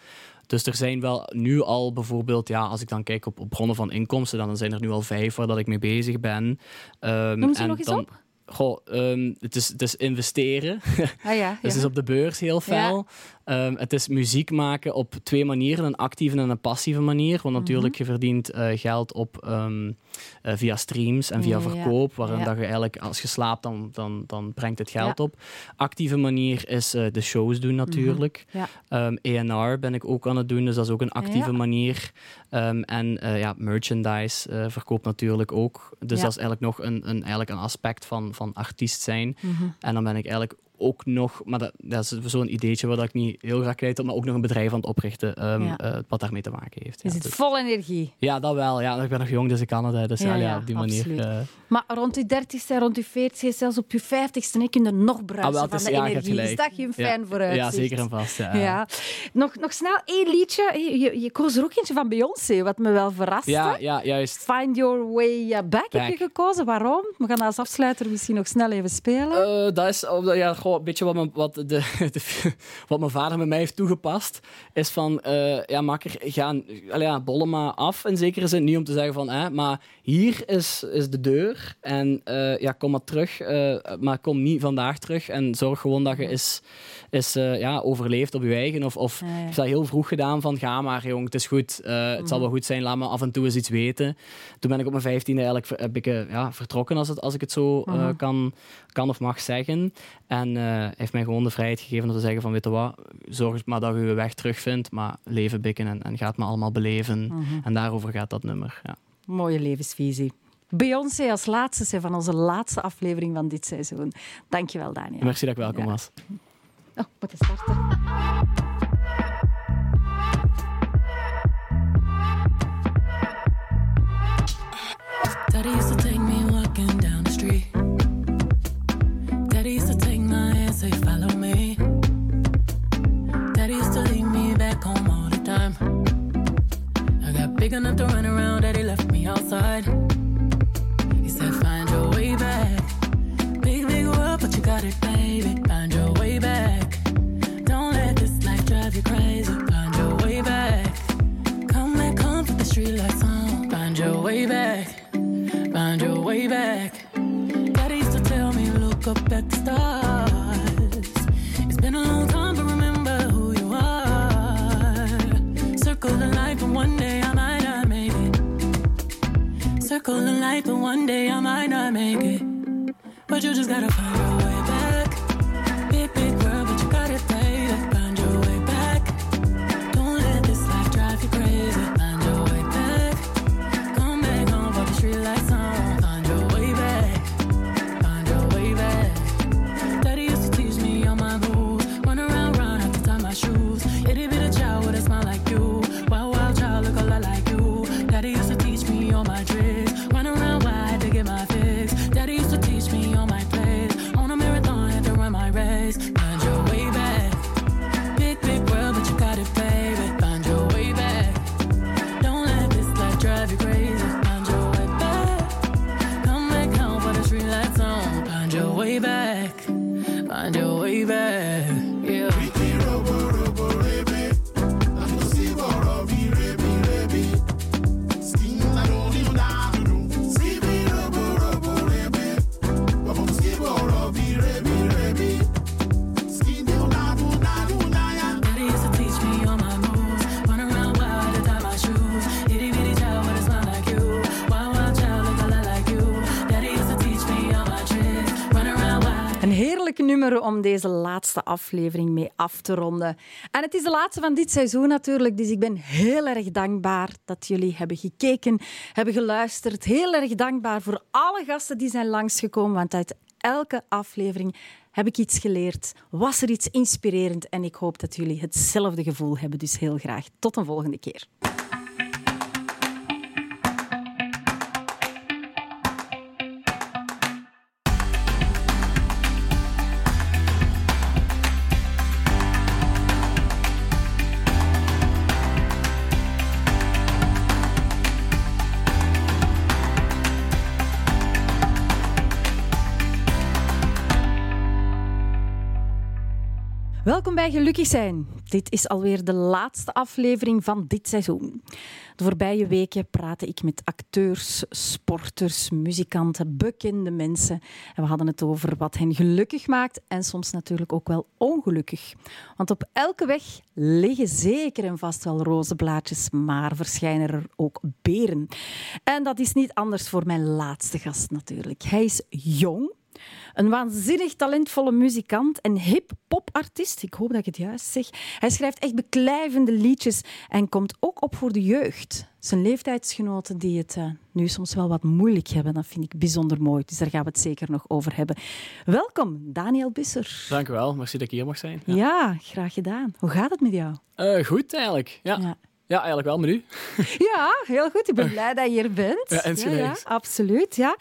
Speaker 2: Dus er zijn wel nu al bijvoorbeeld, ja, als ik dan kijk op, op bronnen van inkomsten, dan zijn er nu al vijf waar dat ik mee bezig ben.
Speaker 4: Um, Noem ze en nog eens dan, op?
Speaker 2: Goh, um, het, is, het is investeren. Ah, ja, dus het is op de beurs heel fel. Um, het is muziek maken op twee manieren. Een actieve en een passieve manier. Want natuurlijk, mhm. je verdient uh, geld op, um, uh, via streams en via verkoop. Waarin dat je eigenlijk, als je slaapt, dan, dan, dan brengt het geld op. Actieve manier is uh, de shows doen natuurlijk. Mm -hmm. ENR ben ik ook aan het doen, dus dat is ook een actieve manier. en ja, merchandise verkoopt natuurlijk ook. Dus dat is eigenlijk nog een, een, eigenlijk een aspect van, van artiest zijn. -hmm. En dan ben ik eigenlijk ook nog, maar dat, dat is zo'n ideetje wat ik niet heel graag kwijt heb, maar ook nog een bedrijf aan het oprichten um, ja. uh, wat daarmee te maken heeft.
Speaker 4: Ja, zit dus, vol energie.
Speaker 2: Ja, dat wel. Ja, ik ben nog jong, dus ik kan het. Dus ja, ja, op die manier. Uh,
Speaker 4: maar rond je dertigste, rond je veertigste, zelfs op je vijftigste, kun je nog bruisen ah, wel, van de energie. Is dat je een fan vooruit
Speaker 2: Ja, zeker en vast.
Speaker 4: Ja. Nog, nog snel één liedje. Je, je koos er ook eentje van Beyoncé, wat me wel verraste.
Speaker 2: Ja, ja, juist.
Speaker 4: Find Your Way Back, back. heb je gekozen. Waarom? We gaan als afsluiter misschien nog snel even spelen.
Speaker 2: Uh, dat is ja, gewoon wat, mijn, wat, de, de, wat mijn vader met mij heeft toegepast. Is van, uh, ja, makker, ga ja, bollen maar af in zekere zin. Niet om te zeggen van, eh, maar hier is, is de deur. En uh, ja, kom maar terug. Uh, maar kom niet vandaag terug. En zorg gewoon dat je is, is uh, ja, overleeft op je eigen. Of, of ja, dat heel vroeg gedaan van, ga maar jong, het is goed. het zal wel goed zijn, laat me af en toe eens iets weten. Toen ben ik op mijn vijftiende eigenlijk heb ik, ja, vertrokken, als, het, als ik het zo kan, kan of mag zeggen. En heeft mij gewoon de vrijheid gegeven om te zeggen van, weet je wat, zorg maar dat je je weg terugvindt. Maar leven bikken en, en gaat me allemaal beleven. Mhm. En daarover gaat dat nummer, ja.
Speaker 4: Mooie levensvisie. Beyoncé als laatste van onze laatste aflevering van dit seizoen. Dankjewel, Daniel.
Speaker 2: Merci dat ik welkom was.
Speaker 4: Å, måtte jeg starte? Daddy used to om deze laatste aflevering mee af te ronden. En het is de laatste van dit seizoen natuurlijk, dus ik ben heel erg dankbaar dat jullie hebben gekeken, hebben geluisterd. Heel erg dankbaar voor alle gasten die zijn langsgekomen, want uit elke aflevering
Speaker 1: Heb ik iets geleerd? Was er iets inspirerend? En ik hoop dat jullie hetzelfde gevoel hebben. Dus heel graag tot een volgende keer. Welkom bij Gelukkig zijn. Dit is alweer de laatste aflevering van dit seizoen. De voorbije weken praatte ik met acteurs, sporters, muzikanten, bekende mensen. En we hadden het over wat hen gelukkig maakt en soms natuurlijk ook wel ongelukkig. Want op elke weg liggen zeker en vast wel roze blaadjes, maar verschijnen er ook beren. En dat is niet anders voor mijn laatste gast natuurlijk. Hij is jong, een waanzinnig talentvolle muzikant en hip-pop-artiest. Ik hoop dat ik het juist zeg. Hij schrijft echt beklijvende liedjes en komt ook op voor de jeugd. Zijn leeftijdsgenoten die het uh, nu soms wel wat moeilijk hebben, dat vind ik bijzonder mooi. Dus daar gaan we het zeker nog over hebben. Welkom, Daniel Busser.
Speaker 2: Dank u wel. Merci dat ik hier mag zijn.
Speaker 1: Ja, ja graag gedaan. Hoe gaat het met jou?
Speaker 2: Uh, goed, eigenlijk. ja. ja. Ja, eigenlijk wel met u.
Speaker 1: Ja, heel goed. Ik ben blij dat je hier bent.
Speaker 2: Ja,
Speaker 1: ja, ja, absoluut. Ja.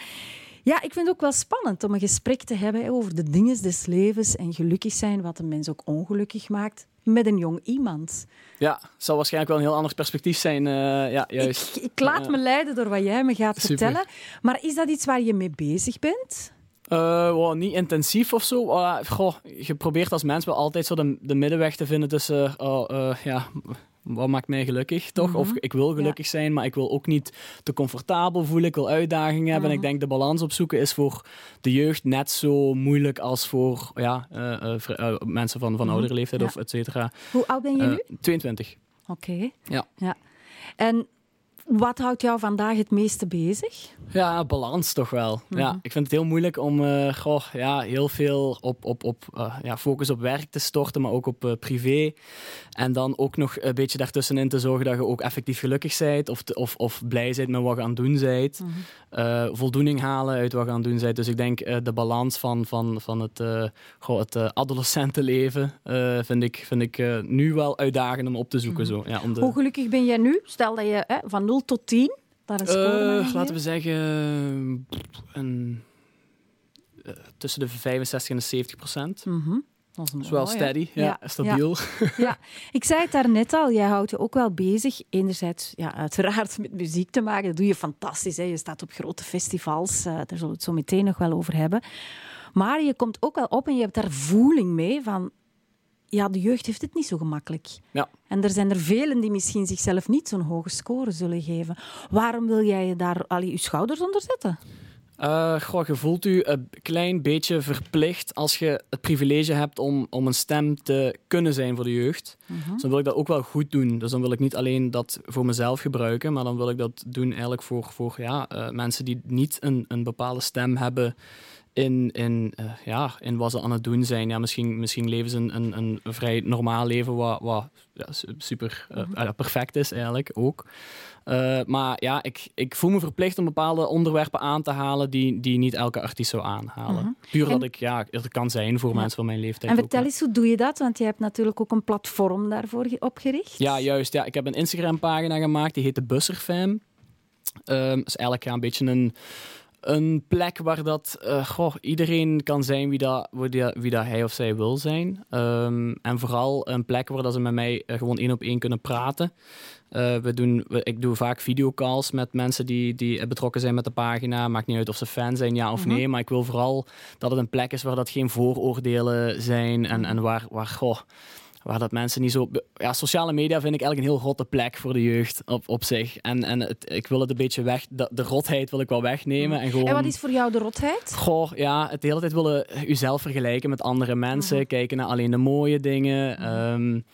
Speaker 1: Ja, ik vind het ook wel spannend om een gesprek te hebben over de dingen des levens en gelukkig zijn, wat een mens ook ongelukkig maakt, met een jong iemand.
Speaker 2: Ja, het zal waarschijnlijk wel een heel ander perspectief zijn. Uh, ja, juist.
Speaker 1: Ik, ik laat me leiden door wat jij me gaat vertellen. Maar is dat iets waar je mee bezig bent?
Speaker 2: Uh, niet intensief of zo. Uh, goh, je probeert als mens wel altijd zo de, de middenweg te vinden tussen uh, ja, wat maakt mij gelukkig, toch? Of mhm. ik wil gelukkig zijn, maar ik wil ook niet te comfortabel voelen. Ik wil uitdagingen hebben. En ik mhm. denk de balans opzoeken is voor de jeugd net zo moeilijk als voor ja, uh, uh, mensen van, van mm oudere leeftijd of et cetera.
Speaker 1: Hoe oud ben je nu?
Speaker 2: 22.
Speaker 1: Oké.
Speaker 2: Ja.
Speaker 1: ja. En wat houdt jou vandaag het meeste bezig?
Speaker 2: Ja, balans toch wel. Ja, mhm. ik vind het heel moeilijk om uh, goh, ja, heel veel op, op, op uh, ja, focus op werk te storten, maar ook op uh, privé. En dan ook nog een beetje daartussenin te zorgen dat je ook effectief gelukkig bent of, of, of blij bent met wat je aan het doen bent. Mhm. voldoening halen uit wat je aan het doen bent. Dus ik denk de balans van, van, van het, goh, het adolescentenleven vind ik, vind ik nu wel uitdagend om op te zoeken.
Speaker 1: Mhm.
Speaker 2: zo. Ja, om de...
Speaker 1: Hoe gelukkig ben jij nu? Stel dat je van 0 tot 10 daar een score uh,
Speaker 2: Laten we zeggen een, uh, tussen de 65 en de 70 procent.
Speaker 1: Mm -hmm.
Speaker 2: Dat is wel steady, ja, ja stabiel.
Speaker 1: Ja. ja. ik zei het daarnet al, jij houdt je ook wel bezig. Enerzijds, ja, uiteraard met muziek te maken. Dat doe je fantastisch. Hè. Je staat op grote festivals, uh, daar zullen we het zo meteen nog wel over hebben. Maar je komt ook wel op en je hebt daar voeling mee van ja, de jeugd heeft het niet zo gemakkelijk.
Speaker 2: Ja.
Speaker 1: En er zijn er velen die misschien zichzelf niet zo'n hoge score zullen geven. Waarom wil jij je daar al je schouders onder zetten?
Speaker 2: Uh, goh, je voelt u een klein beetje verplicht als je het privilege hebt om, om een stem te kunnen zijn voor de jeugd. Dus dan wil ik dat ook wel goed doen. Dus dan wil ik niet alleen dat voor mezelf gebruiken, maar dan wil ik dat doen eigenlijk voor, voor ja, uh, mensen die niet een, een bepaalde stem hebben in, in, uh, ja, in wat ze aan het doen zijn. Ja, misschien, misschien leven ze een, een, een vrij normaal leven, wat, wat ja, super uh, perfect is eigenlijk ook. Uh, maar ja, ik, ik voel me verplicht om bepaalde onderwerpen aan te halen die, die niet elke artiest zou aanhalen. Mm Puur dat ik, ja, het kan zijn voor mensen van mijn leeftijd.
Speaker 1: En vertel eens, hoe doe je dat? Want je hebt natuurlijk ook een platform daarvoor opgericht.
Speaker 2: Ja, juist. Ja. Ik heb een Instagram-pagina gemaakt, die heet de Busserfam. Um, is eigenlijk ja, een beetje een een plek waar dat, uh, goh, iedereen kan zijn wie dat, wie dat hij of zij wil zijn. Um, en vooral een plek waar dat ze met mij uh, gewoon één op één kunnen praten. Uh, we doen, we, ik doe vaak videocalls met mensen die, die betrokken zijn met de pagina. Maakt niet uit of ze fan zijn, ja of mhm. nee. Maar ik wil vooral dat het een plek is waar dat geen vooroordelen zijn. En, en waar, waar goh, waar dat mensen niet zo... Ja, sociale media vind ik eigenlijk een heel rotte plek voor de jeugd op, op zich. En, en het, ik wil het een beetje weg... De, de rotheid wil ik wel wegnemen. Mm. En, gewoon,
Speaker 1: en wat is voor jou de rotheid?
Speaker 2: Goh, ja, het de hele tijd willen jezelf vergelijken met andere mensen. Mhm. Kijken naar alleen de mooie dingen. Um,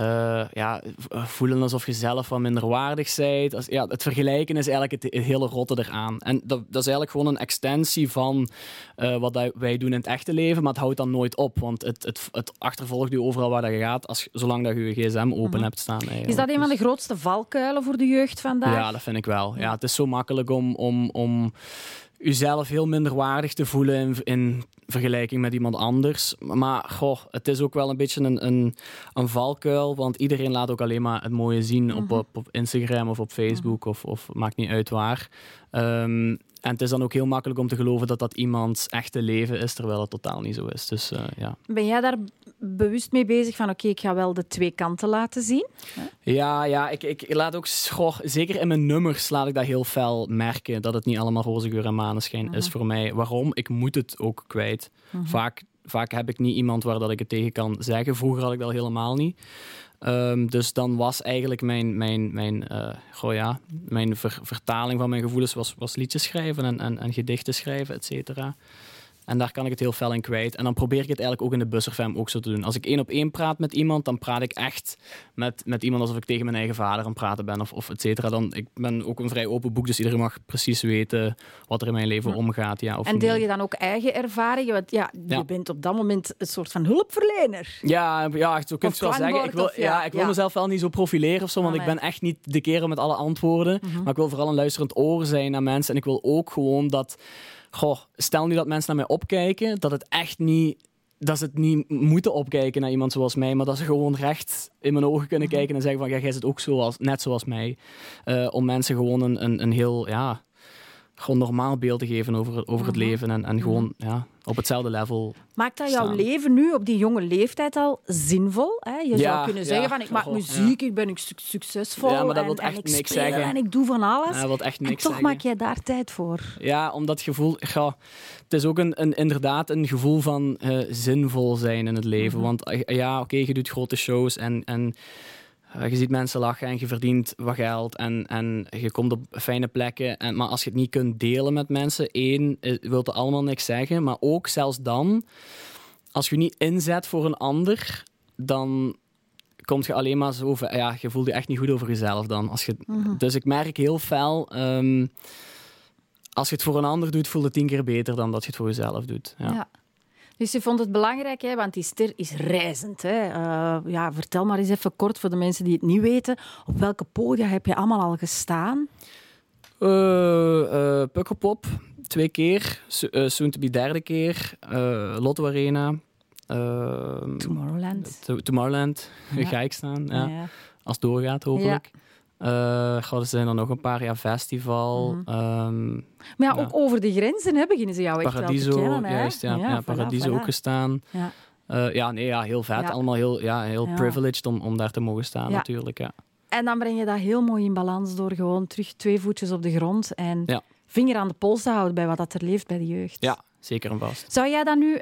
Speaker 2: uh, ja, voelen alsof je zelf wat minderwaardig bent. Als, ja, het vergelijken is eigenlijk het, hele rotte eraan. En dat, dat, is eigenlijk gewoon een extensie van uh, wat wij doen in het echte leven, maar het houdt dan nooit op. Want het, het, het achtervolgt je overal waar dat je gaat, als, zolang dat je je gsm open mhm. hebt staan. Eigenlijk.
Speaker 1: Is dat een van de dus- grootste valkuilen voor de jeugd vandaag?
Speaker 2: Ja, dat vind ik wel. Ja, het is zo makkelijk om... om, om jezelf heel minder waardig te voelen in, in vergelijking met iemand anders. Maar goh, het is ook wel een beetje een, een, een valkuil, want iedereen laat ook alleen maar het mooie zien op, mhm. op, op Instagram of op Facebook mhm. of, of maakt niet uit waar. Um, en het is dan ook heel makkelijk om te geloven dat dat iemands echte leven is, terwijl het totaal niet zo is. Dus, uh, ja.
Speaker 1: Ben jij daar bewust mee bezig van, oké, ik ga wel de twee kanten laten zien?
Speaker 2: Ja, ja ik, ik laat ook, goh, zeker in mijn nummers laat ik dat heel fel merken, dat het niet allemaal roze geur en maneschijn is mhm. voor mij. Waarom? Ik moet het ook kwijt. Mhm. Vaak vaak heb ik niet iemand waar dat ik het tegen kan zeggen. Vroeger had ik dat helemaal niet. Ehm, dus dan was eigenlijk mijn, mijn, mijn, uh, goh ja, mijn vertaling van mijn gevoelens was, was liedjes schrijven en, en, en gedichten schrijven, et cetera. En daar kan ik het heel fel in kwijt. En dan probeer ik het eigenlijk ook in de busserfam ook zo te doen. Als ik één op één praat met iemand, dan praat ik echt met, met iemand alsof ik tegen mijn eigen vader aan het praten ben of, of et cetera. Dan, ik ben ook een vrij open boek, dus iedereen mag precies weten wat er in mijn leven omgaat. Ja, of
Speaker 1: en deel je dan ook eigen ervaringen? Want ja, je bent op dat moment een soort van hulpverlener.
Speaker 2: Ja, ja zo kun je het wel zeggen. Ik wil, ja, ik wil mezelf wel niet zo profileren of zo, want ik ben echt niet de keren met alle antwoorden. Mhm. Maar ik wil vooral een luisterend oor zijn naar mensen. En ik wil ook gewoon dat goh, stel nu dat mensen naar mij opkijken, dat het echt niet dat ze het niet moeten opkijken naar iemand zoals mij, maar dat ze gewoon recht in mijn ogen kunnen mhm. kijken en zeggen van ja, jij zit ook zoals, net zoals mij. Uh, om mensen gewoon een, een, een heel ja, gewoon normaal beeld te geven over, over het mhm. leven en, en gewoon mhm. ja, op hetzelfde level.
Speaker 1: Maakt dat jouw leven nu op die jonge leeftijd al zinvol? Hè? Je zou kunnen zeggen van ik maak muziek, ik ben succesvol
Speaker 2: ja, maar dat
Speaker 1: wil
Speaker 2: echt niks zeggen.
Speaker 1: en ik doe van alles.
Speaker 2: dat wil echt niks
Speaker 1: en toch
Speaker 2: zeggen.
Speaker 1: maak jij daar tijd voor.
Speaker 2: Ja, omdat gevoel... Ja, het is ook een, een, inderdaad een gevoel van uh, zinvol zijn in het leven. Mhm. Want eh, ja, oké, je doet grote shows en... en eh, je ziet mensen lachen en je verdient wat geld en, en je komt op fijne plekken. En, maar als je het niet kunt delen met mensen, één, eh, wil het allemaal niks zeggen. Maar ook zelfs dan, als je niet inzet voor een ander, dan komt je alleen maar zo... Ja, je voelt je echt niet goed over jezelf dan. Als je, mhm. Dus ik merk heel fel... Ehm, als je het voor een ander doet, voelt het tien keer beter dan dat je het voor jezelf doet. ja. ja.
Speaker 1: Dus je vond het belangrijk, hè, want die ster is reizend. Hè. Uh, ja, vertel maar eens even kort voor de mensen die het niet weten. Op welke podia heb je allemaal al gestaan?
Speaker 2: Uh, Pukkelpop, twee keer. soon to be derde keer. Lotto Arena.
Speaker 1: Tomorrowland.
Speaker 2: Tomorrowland ja. ga ik staan. Ja. ja. Als het doorgaat, hopelijk. Uh, er zijn er nog een paar, ja, festival. Mhm. Ehm,
Speaker 1: maar ja, ook over de grenzen hè, beginnen ze jou echt
Speaker 2: Paradiso,
Speaker 1: wel te kennen.
Speaker 2: Juist, ja, ja, Paradiso ook gestaan. Ja. Uh, ja, nee, ja, heel vet. Allemaal heel, ja, heel privileged om, om daar te mogen staan natuurlijk. Ja.
Speaker 1: En dan breng je dat heel mooi in balans door gewoon terug twee voetjes op de grond en vinger aan de pols te houden bij wat dat er leeft bij de jeugd.
Speaker 2: Ja, zeker en vast.
Speaker 1: Zou jij dan nu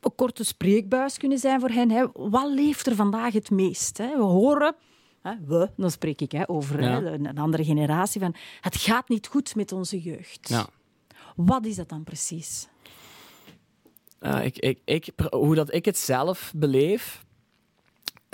Speaker 1: een korte spreekbuis kunnen zijn voor hen? Hè? Wat leeft er vandaag het meest? Hè? We horen we, dan spreek ik hè, over een andere generatie, van het gaat niet goed met onze jeugd. Ja. Wat is dat dan precies?
Speaker 2: Uh, ik, ik, ik, hoe dat ik het zelf beleef,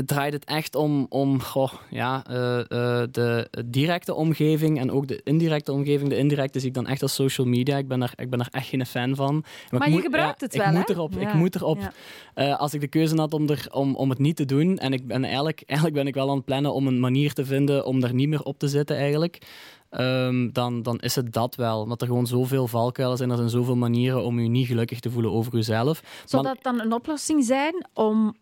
Speaker 2: draait het echt om, om goh, ja, uh, uh, de directe omgeving en ook de indirecte omgeving. De indirecte zie ik dan echt als social media. Ik ben daar, ik ben daar echt geen fan van.
Speaker 1: Maar, je gebruikt het wel,
Speaker 2: ik moet erop, Ik moet erop. Uh, als ik de keuze had om, er, om, om het niet te doen, en ik ben eigenlijk, eigenlijk ben ik wel aan het plannen om een manier te vinden om daar niet meer op te zitten eigenlijk. Um, dan, dan is het dat wel. Omdat er gewoon zoveel valkuilen zijn. Er zijn zoveel manieren om je niet gelukkig te voelen over jezelf.
Speaker 1: Zou dat dan een oplossing zijn om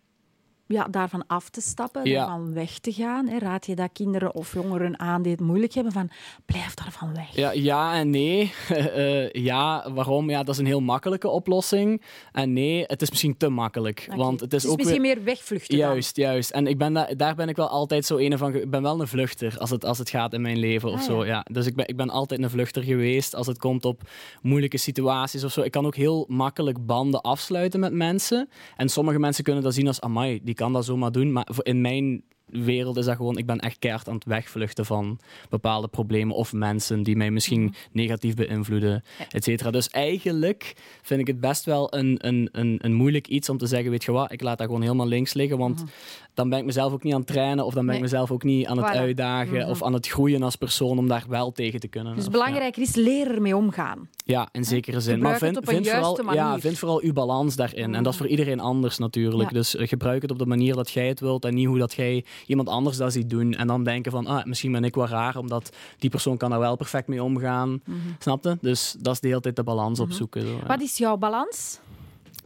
Speaker 1: ja, daarvan af te stappen, daarvan weg te gaan. Hè? Raad je dat kinderen of jongeren aan die het moeilijk hebben van blijf daarvan weg?
Speaker 2: Ja, ja en nee. uh, ja, waarom? Ja, dat is een heel makkelijke oplossing. En nee, het is misschien te makkelijk. Want het is,
Speaker 1: het is
Speaker 2: ook
Speaker 1: misschien meer wegvluchten.
Speaker 2: Juist, juist. En ik ben da daar ben ik wel altijd zo een van. Ik ben wel een vluchter als het, als het gaat in mijn leven of ah, zo. Ja. Dus ik ben, ik ben altijd een vluchter geweest als het komt op moeilijke situaties of zo. Ik kan ook heel makkelijk banden afsluiten met mensen. En sommige mensen kunnen dat zien als amai, die kan dat zomaar doen. Maar in mijn wereld is dat gewoon, ik ben echt keihard aan het wegvluchten van bepaalde problemen of mensen die mij misschien mhm. negatief beïnvloeden, et cetera. Dus eigenlijk vind ik het best wel een, een, een, een moeilijk iets om te zeggen, weet je wat, ik laat dat gewoon helemaal links liggen, want mhm. dan ben ik mezelf ook niet aan het trainen of dan ben ik mezelf ook niet aan het uitdagen mhm. of aan het groeien als persoon om daar wel tegen te kunnen.
Speaker 1: Dus belangrijker is leren ermee omgaan.
Speaker 2: Ja, in zekere zin. maar vind, vind vooral, ja, vind vooral uw balans daarin. En dat is voor iedereen anders natuurlijk. Dus eh, gebruik het op de manier dat jij het wilt en niet hoe dat jij iemand anders dat ziet doen. En dan denken van, ah, misschien ben ik wel raar, omdat die persoon kan daar wel perfect mee omgaan. Mm Snapte? Dus dat is de hele tijd de balans mhm. opzoeken. Zo,
Speaker 1: Wat is jouw balans?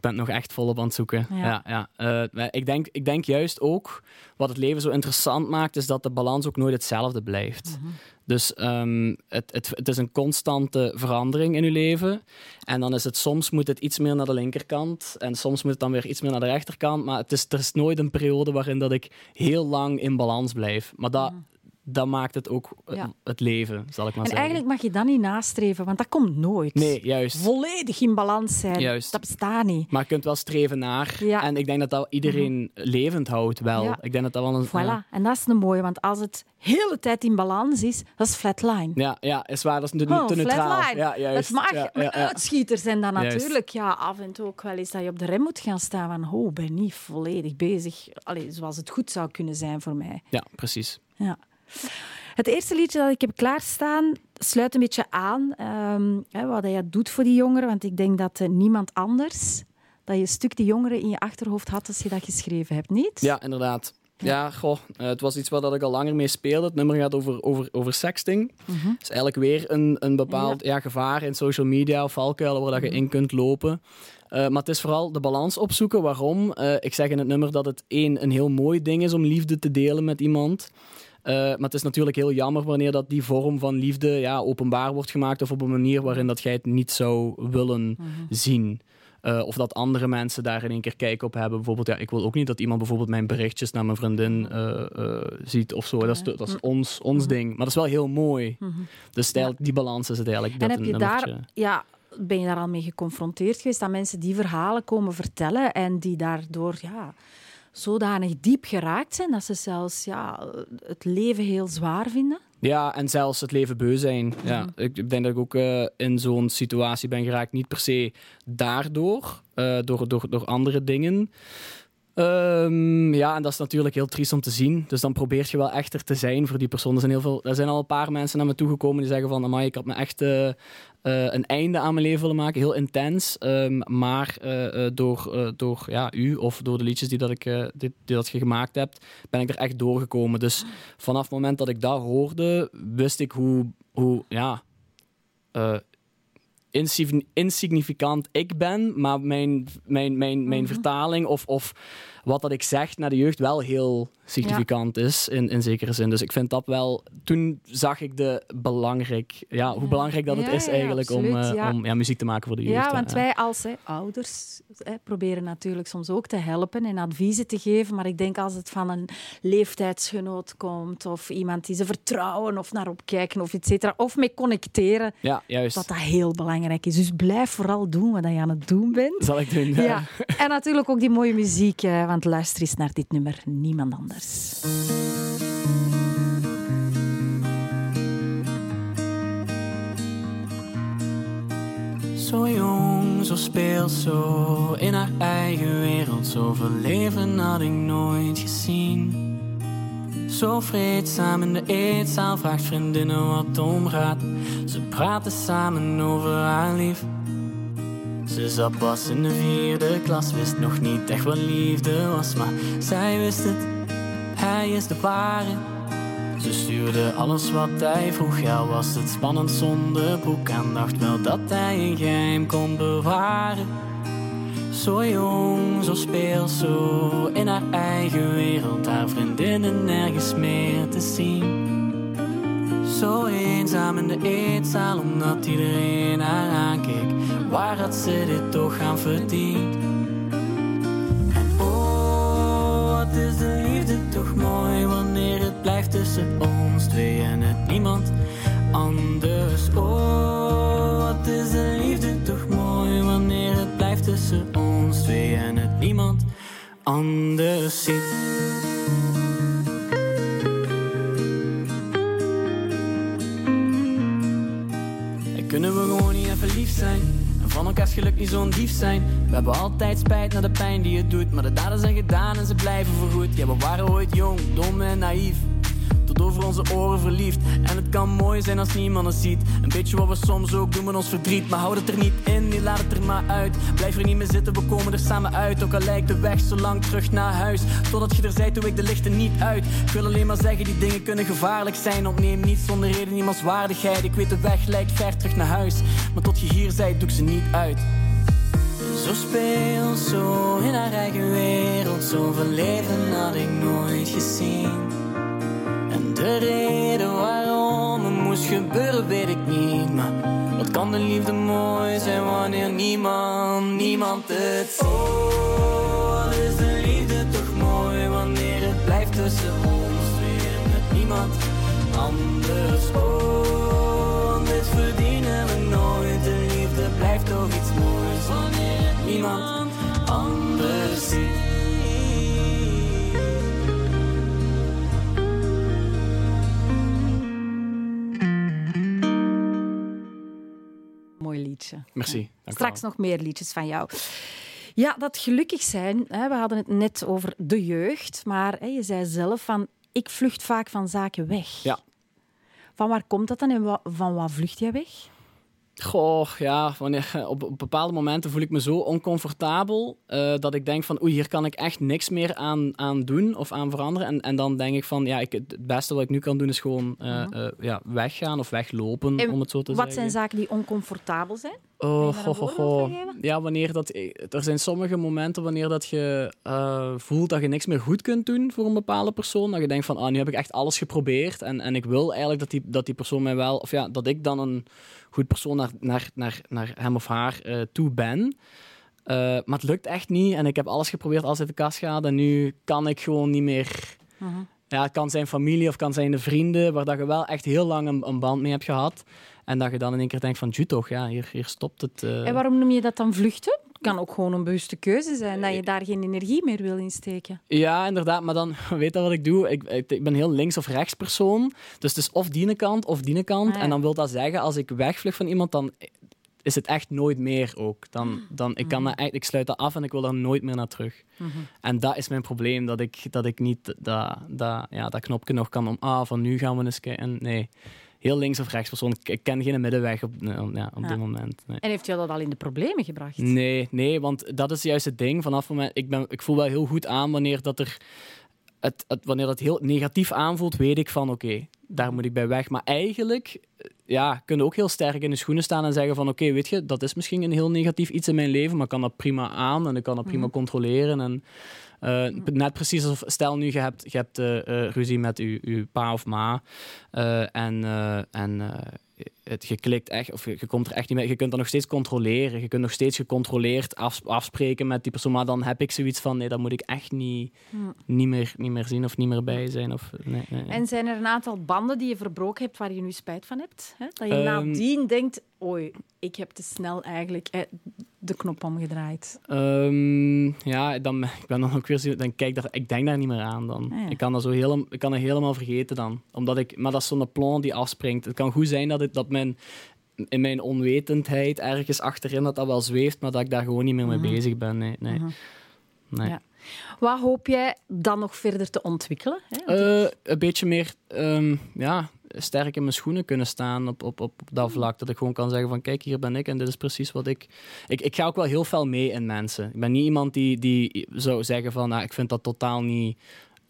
Speaker 2: ben het nog echt volop aan het zoeken. Ja. Ja, uh, ik, denk, ik denk juist ook, wat het leven zo interessant maakt, is dat de balans ook nooit hetzelfde blijft. Mhm. Dus um, het, het, het is een constante verandering in je leven. En dan is het soms moet het iets meer naar de linkerkant. En soms moet het dan weer iets meer naar de rechterkant. Maar het is, er is nooit een periode waarin dat ik heel lang in balans blijf. Maar dat, mhm dat maakt het ook het leven, zal ik maar
Speaker 1: en
Speaker 2: zeggen.
Speaker 1: En eigenlijk mag je dat niet nastreven, want dat komt nooit.
Speaker 2: Nee, juist.
Speaker 1: Volledig in balans zijn.
Speaker 2: Juist.
Speaker 1: Dat bestaat niet.
Speaker 2: Maar je kunt wel streven naar. Ja. En ik denk dat dat iedereen mm levend houdt wel. Ja. Ik denk dat dat wel een...
Speaker 1: Voilà. En dat is een mooie, want als het hele tijd in balans is, dat is flatline.
Speaker 2: Ja, ja is waar. Dat is te, oh, te neutraal.
Speaker 1: Ja, juist. Het mag. Uitschieters zijn dan natuurlijk ja, af en toe ook wel eens dat je op de rem moet gaan staan van oh, ben niet volledig bezig. Allee, zoals het goed zou kunnen zijn voor mij.
Speaker 2: Ja, precies.
Speaker 1: Ja. Het eerste liedje dat ik heb klaarstaan sluit een beetje aan um, hè, wat jij doet voor die jongeren. Want ik denk dat uh, niemand anders dat je een stuk die jongeren in je achterhoofd had als je dat geschreven hebt, niet?
Speaker 2: Ja, inderdaad. Ja, goh, uh, het was iets waar dat ik al langer mee speelde. Het nummer gaat over, over, over sexting. Het mhm. is eigenlijk weer een, een bepaald ja. gevaar in social media of valkuilen waar dat je mhm. in kunt lopen. Uh, maar het is vooral de balans opzoeken. Waarom? Ik zeg in het nummer dat het één, een heel mooi ding is om liefde te delen met iemand. Uh, maar het is natuurlijk heel jammer wanneer dat die vorm van liefde ja, openbaar wordt gemaakt of op een manier waarin dat jij het niet zou willen mhm. zien. Uh, of dat andere mensen daar in één keer kijk op hebben. Bijvoorbeeld, ja, ik wil ook niet dat iemand bijvoorbeeld mijn berichtjes naar mijn vriendin uh, ziet of zo. Dat is, dat is ons, ons mhm. ding. Maar dat is wel heel mooi. Mm -hmm. Dus die balans is het eigenlijk.
Speaker 1: En heb je daar, ja, ben je daar al mee geconfronteerd geweest dat mensen die verhalen komen vertellen en die daardoor ja, zodanig diep geraakt zijn dat ze zelfs ja, het leven heel zwaar vinden.
Speaker 2: Ja, en zelfs het leven beu zijn. Ja, ik denk dat ik ook uh, in zo'n situatie ben geraakt. Niet per se daardoor, uh, door, door, door andere dingen. Um, ja, en dat is natuurlijk heel triest om te zien. Dus dan probeer je wel echter te zijn voor die persoon. Er zijn, heel veel, er zijn al een paar mensen naar me toegekomen die zeggen van... Amai, ik had me echt uh, een einde aan mijn leven willen maken. Heel intens. Um, maar uh, door, door ja, u of door de liedjes die, dat ik, die, die, dat je gemaakt hebt... ben ik er echt doorgekomen. Dus vanaf het moment dat ik dat hoorde... wist ik hoe... hoe ja, insignificant ik ben, maar mijn, mijn, mijn, mijn mhm. vertaling of, of wat dat ik zeg naar de jeugd wel heel significant is, in, in zekere zin. Dus ik vind dat wel... Toen zag ik de belangrijk... Ja, hoe belangrijk dat het is eigenlijk om, uh, om ja, muziek te maken voor de jeugd.
Speaker 1: Ja, want wij als hè, ouders hè, proberen natuurlijk soms ook te helpen en adviezen te geven. Maar ik denk als het van een leeftijdsgenoot komt of iemand die ze vertrouwen of naar opkijken of et cetera, of mee connecteren,
Speaker 2: juist.
Speaker 1: dat dat heel belangrijk is. Dus blijf vooral doen wat je aan het doen bent.
Speaker 2: Zal ik doen,
Speaker 1: ja. En natuurlijk ook die mooie muziek, want luister eens naar dit nummer, niemand anders.
Speaker 3: Zo jong, zo speelt, zo in haar eigen wereld. Zoveel leven had ik nooit gezien. Zo vreedzaam in de eetzaal vraagt vriendinnen wat omgaat. Ze praten samen over haar lief. Ze zat pas in de vierde klas, wist nog niet echt wat liefde was, maar zij wist het. Hij is de ware. Ze stuurde alles wat hij vroeg, ja was het spannend zonder boek en dacht wel dat hij een geheim kon bewaren. Zo jong, zo speel, zo in haar eigen wereld, haar vriendinnen nergens meer te zien. Zo eenzaam in de eetzaal, omdat iedereen haar aankeek. Waar had ze dit toch aan verdiend? En oh, wat is de liefde toch mooi wanneer het blijft tussen ons twee en het niemand anders. Oh, wat is de liefde toch mooi wanneer het blijft tussen ons twee en het niemand anders. Elkaars geluk niet zo'n dief zijn? We hebben altijd spijt naar de pijn die het doet. Maar de daden zijn gedaan en ze blijven voorgoed. Ja, we waren ooit jong, dom en naïef over onze oren verliefd. En het kan mooi zijn als niemand het ziet. Een beetje wat we soms ook doen met ons verdriet. Maar houd het er niet in, niet laat het er maar uit. Blijf er niet meer zitten, we komen er samen uit. Ook al lijkt de weg zo lang terug naar huis. Totdat je er zei, doe ik de lichten niet uit. Ik wil alleen maar zeggen, die dingen kunnen gevaarlijk zijn. Ontneem niet zonder reden iemands waardigheid. Ik weet de weg lijkt ver terug naar huis. Maar tot je hier zei, doe ik ze niet uit. Zo speel, zo in haar eigen wereld. Zoveel leven had ik nooit gezien. De reden waarom het moest gebeuren, weet ik niet. Maar wat kan de liefde mooi zijn wanneer niemand, niemand het ziet? Oh, wat is de liefde toch mooi wanneer het blijft tussen ons weer met niemand anders. Oh, dit verdienen we nooit. De liefde blijft toch iets moois wanneer niemand anders ziet.
Speaker 1: Mooi liedje.
Speaker 2: Merci.
Speaker 1: Straks nog meer liedjes van jou. Ja, dat gelukkig zijn. Hè, we hadden het net over de jeugd, maar hè, je zei zelf van ik vlucht vaak van zaken weg.
Speaker 2: Ja.
Speaker 1: Van waar komt dat dan en van wat vlucht jij weg?
Speaker 2: Goh, ja, wanneer, op, op bepaalde momenten voel ik me zo oncomfortabel uh, dat ik denk van oei, hier kan ik echt niks meer aan, aan doen of aan veranderen. En, en dan denk ik van ja, ik, het beste wat ik nu kan doen is gewoon uh, uh, ja, weggaan of weglopen,
Speaker 1: en
Speaker 2: om het zo te
Speaker 1: wat
Speaker 2: zeggen.
Speaker 1: Wat zijn zaken die oncomfortabel zijn?
Speaker 2: Oh, goh, goh, goh. Ja, wanneer dat, er zijn sommige momenten wanneer dat je voelt dat je niks meer goed kunt doen voor een bepaalde persoon. Dat je denkt van, ah, nu heb ik echt alles geprobeerd en, en ik wil eigenlijk dat die, dat die persoon mij wel, of ja, dat ik dan een goed persoon naar, naar, naar, naar hem of haar uh, toe ben. Uh, maar het lukt echt niet. En ik heb alles geprobeerd als uit de kast gaat. En nu kan ik gewoon niet meer. -huh. Ja, het kan zijn familie of kan zijn de vrienden, waar dat je wel echt heel lang een, een band mee hebt gehad. En dat je dan in één keer denkt van, ju toch, ja, hier, hier stopt het. Uh...
Speaker 1: En waarom noem je dat dan vluchten? Het kan ook gewoon een bewuste keuze zijn, dat je daar geen energie meer wil insteken.
Speaker 2: Ja, inderdaad. Maar dan, weet je wat ik doe? Ik, ik, ik ben heel links- of rechts persoon. Dus het is of die kant of die kant. Ah, ja. En dan wil dat zeggen, als ik wegvlug van iemand, dan is het echt nooit meer ook. Dan, dan, ik, kan dat echt, ik sluit dat af en ik wil er nooit meer naar terug.
Speaker 1: Mhm.
Speaker 2: En dat is mijn probleem, dat ik, dat ik niet dat, dat, ja, dat knopje nog kan om, ah, van nu gaan we eens kijken. Nee, heel links of rechts persoon. Ik, ken geen middenweg op, ja, op
Speaker 1: Ja.
Speaker 2: dit moment. Nee.
Speaker 1: En heeft jou dat al in de problemen gebracht?
Speaker 2: Nee, nee, want dat is juist het ding. Vanaf het moment, ik, ben, ik voel wel heel goed aan wanneer dat er. Het, het, wanneer dat heel negatief aanvoelt, weet ik van oké, daar moet ik bij weg. Maar eigenlijk ja, kun je ook heel sterk in de schoenen staan en zeggen van oké, weet je, dat is misschien een heel negatief iets in mijn leven, maar ik kan dat prima aan en ik kan dat prima controleren. En, uh, net precies alsof, stel nu, je hebt, je hebt uh, uh, ruzie met je, je pa of ma en, en het, je klikt echt, of je, je, komt er echt niet mee. Je kunt dat nog steeds controleren. Je kunt nog steeds gecontroleerd af, afspreken met die persoon. Maar dan heb ik zoiets van: nee, dat moet ik echt niet,
Speaker 1: Hmm.
Speaker 2: niet, meer, niet meer zien of niet meer bij zijn. Of, nee, nee, nee.
Speaker 1: En zijn er een aantal banden die je verbroken hebt waar je nu spijt van hebt? Hè? Dat je
Speaker 2: Ehm,
Speaker 1: nadien denkt: oei, ik heb te snel eigenlijk eh, de knop omgedraaid.
Speaker 2: Ehm, ja, dan, ik ben dan ook weer zo, dan kijk daar, ik denk daar niet meer aan dan.
Speaker 1: Ah, ja.
Speaker 2: Ik kan dat zo helemaal, ik kan dat helemaal vergeten dan. Omdat ik, maar dat is zo'n plan die afspringt. Het kan goed zijn dat, het, dat mijn, in mijn onwetendheid ergens achterin dat dat wel zweeft, maar dat ik daar gewoon niet meer mee
Speaker 1: Mhm.
Speaker 2: bezig ben. Nee, nee.
Speaker 1: Mhm.
Speaker 2: nee.
Speaker 1: Ja. Wat hoop jij dan nog verder te ontwikkelen? Hè?
Speaker 2: Eh, een beetje meer ehm, ja, sterk in mijn schoenen kunnen staan op, op, op dat vlak. Dat ik gewoon kan zeggen van kijk, hier ben ik en dit is precies wat ik... Ik, ik ga ook wel heel fel mee in mensen. Ik ben niet iemand die, die zou zeggen van nou, ik vind dat totaal niet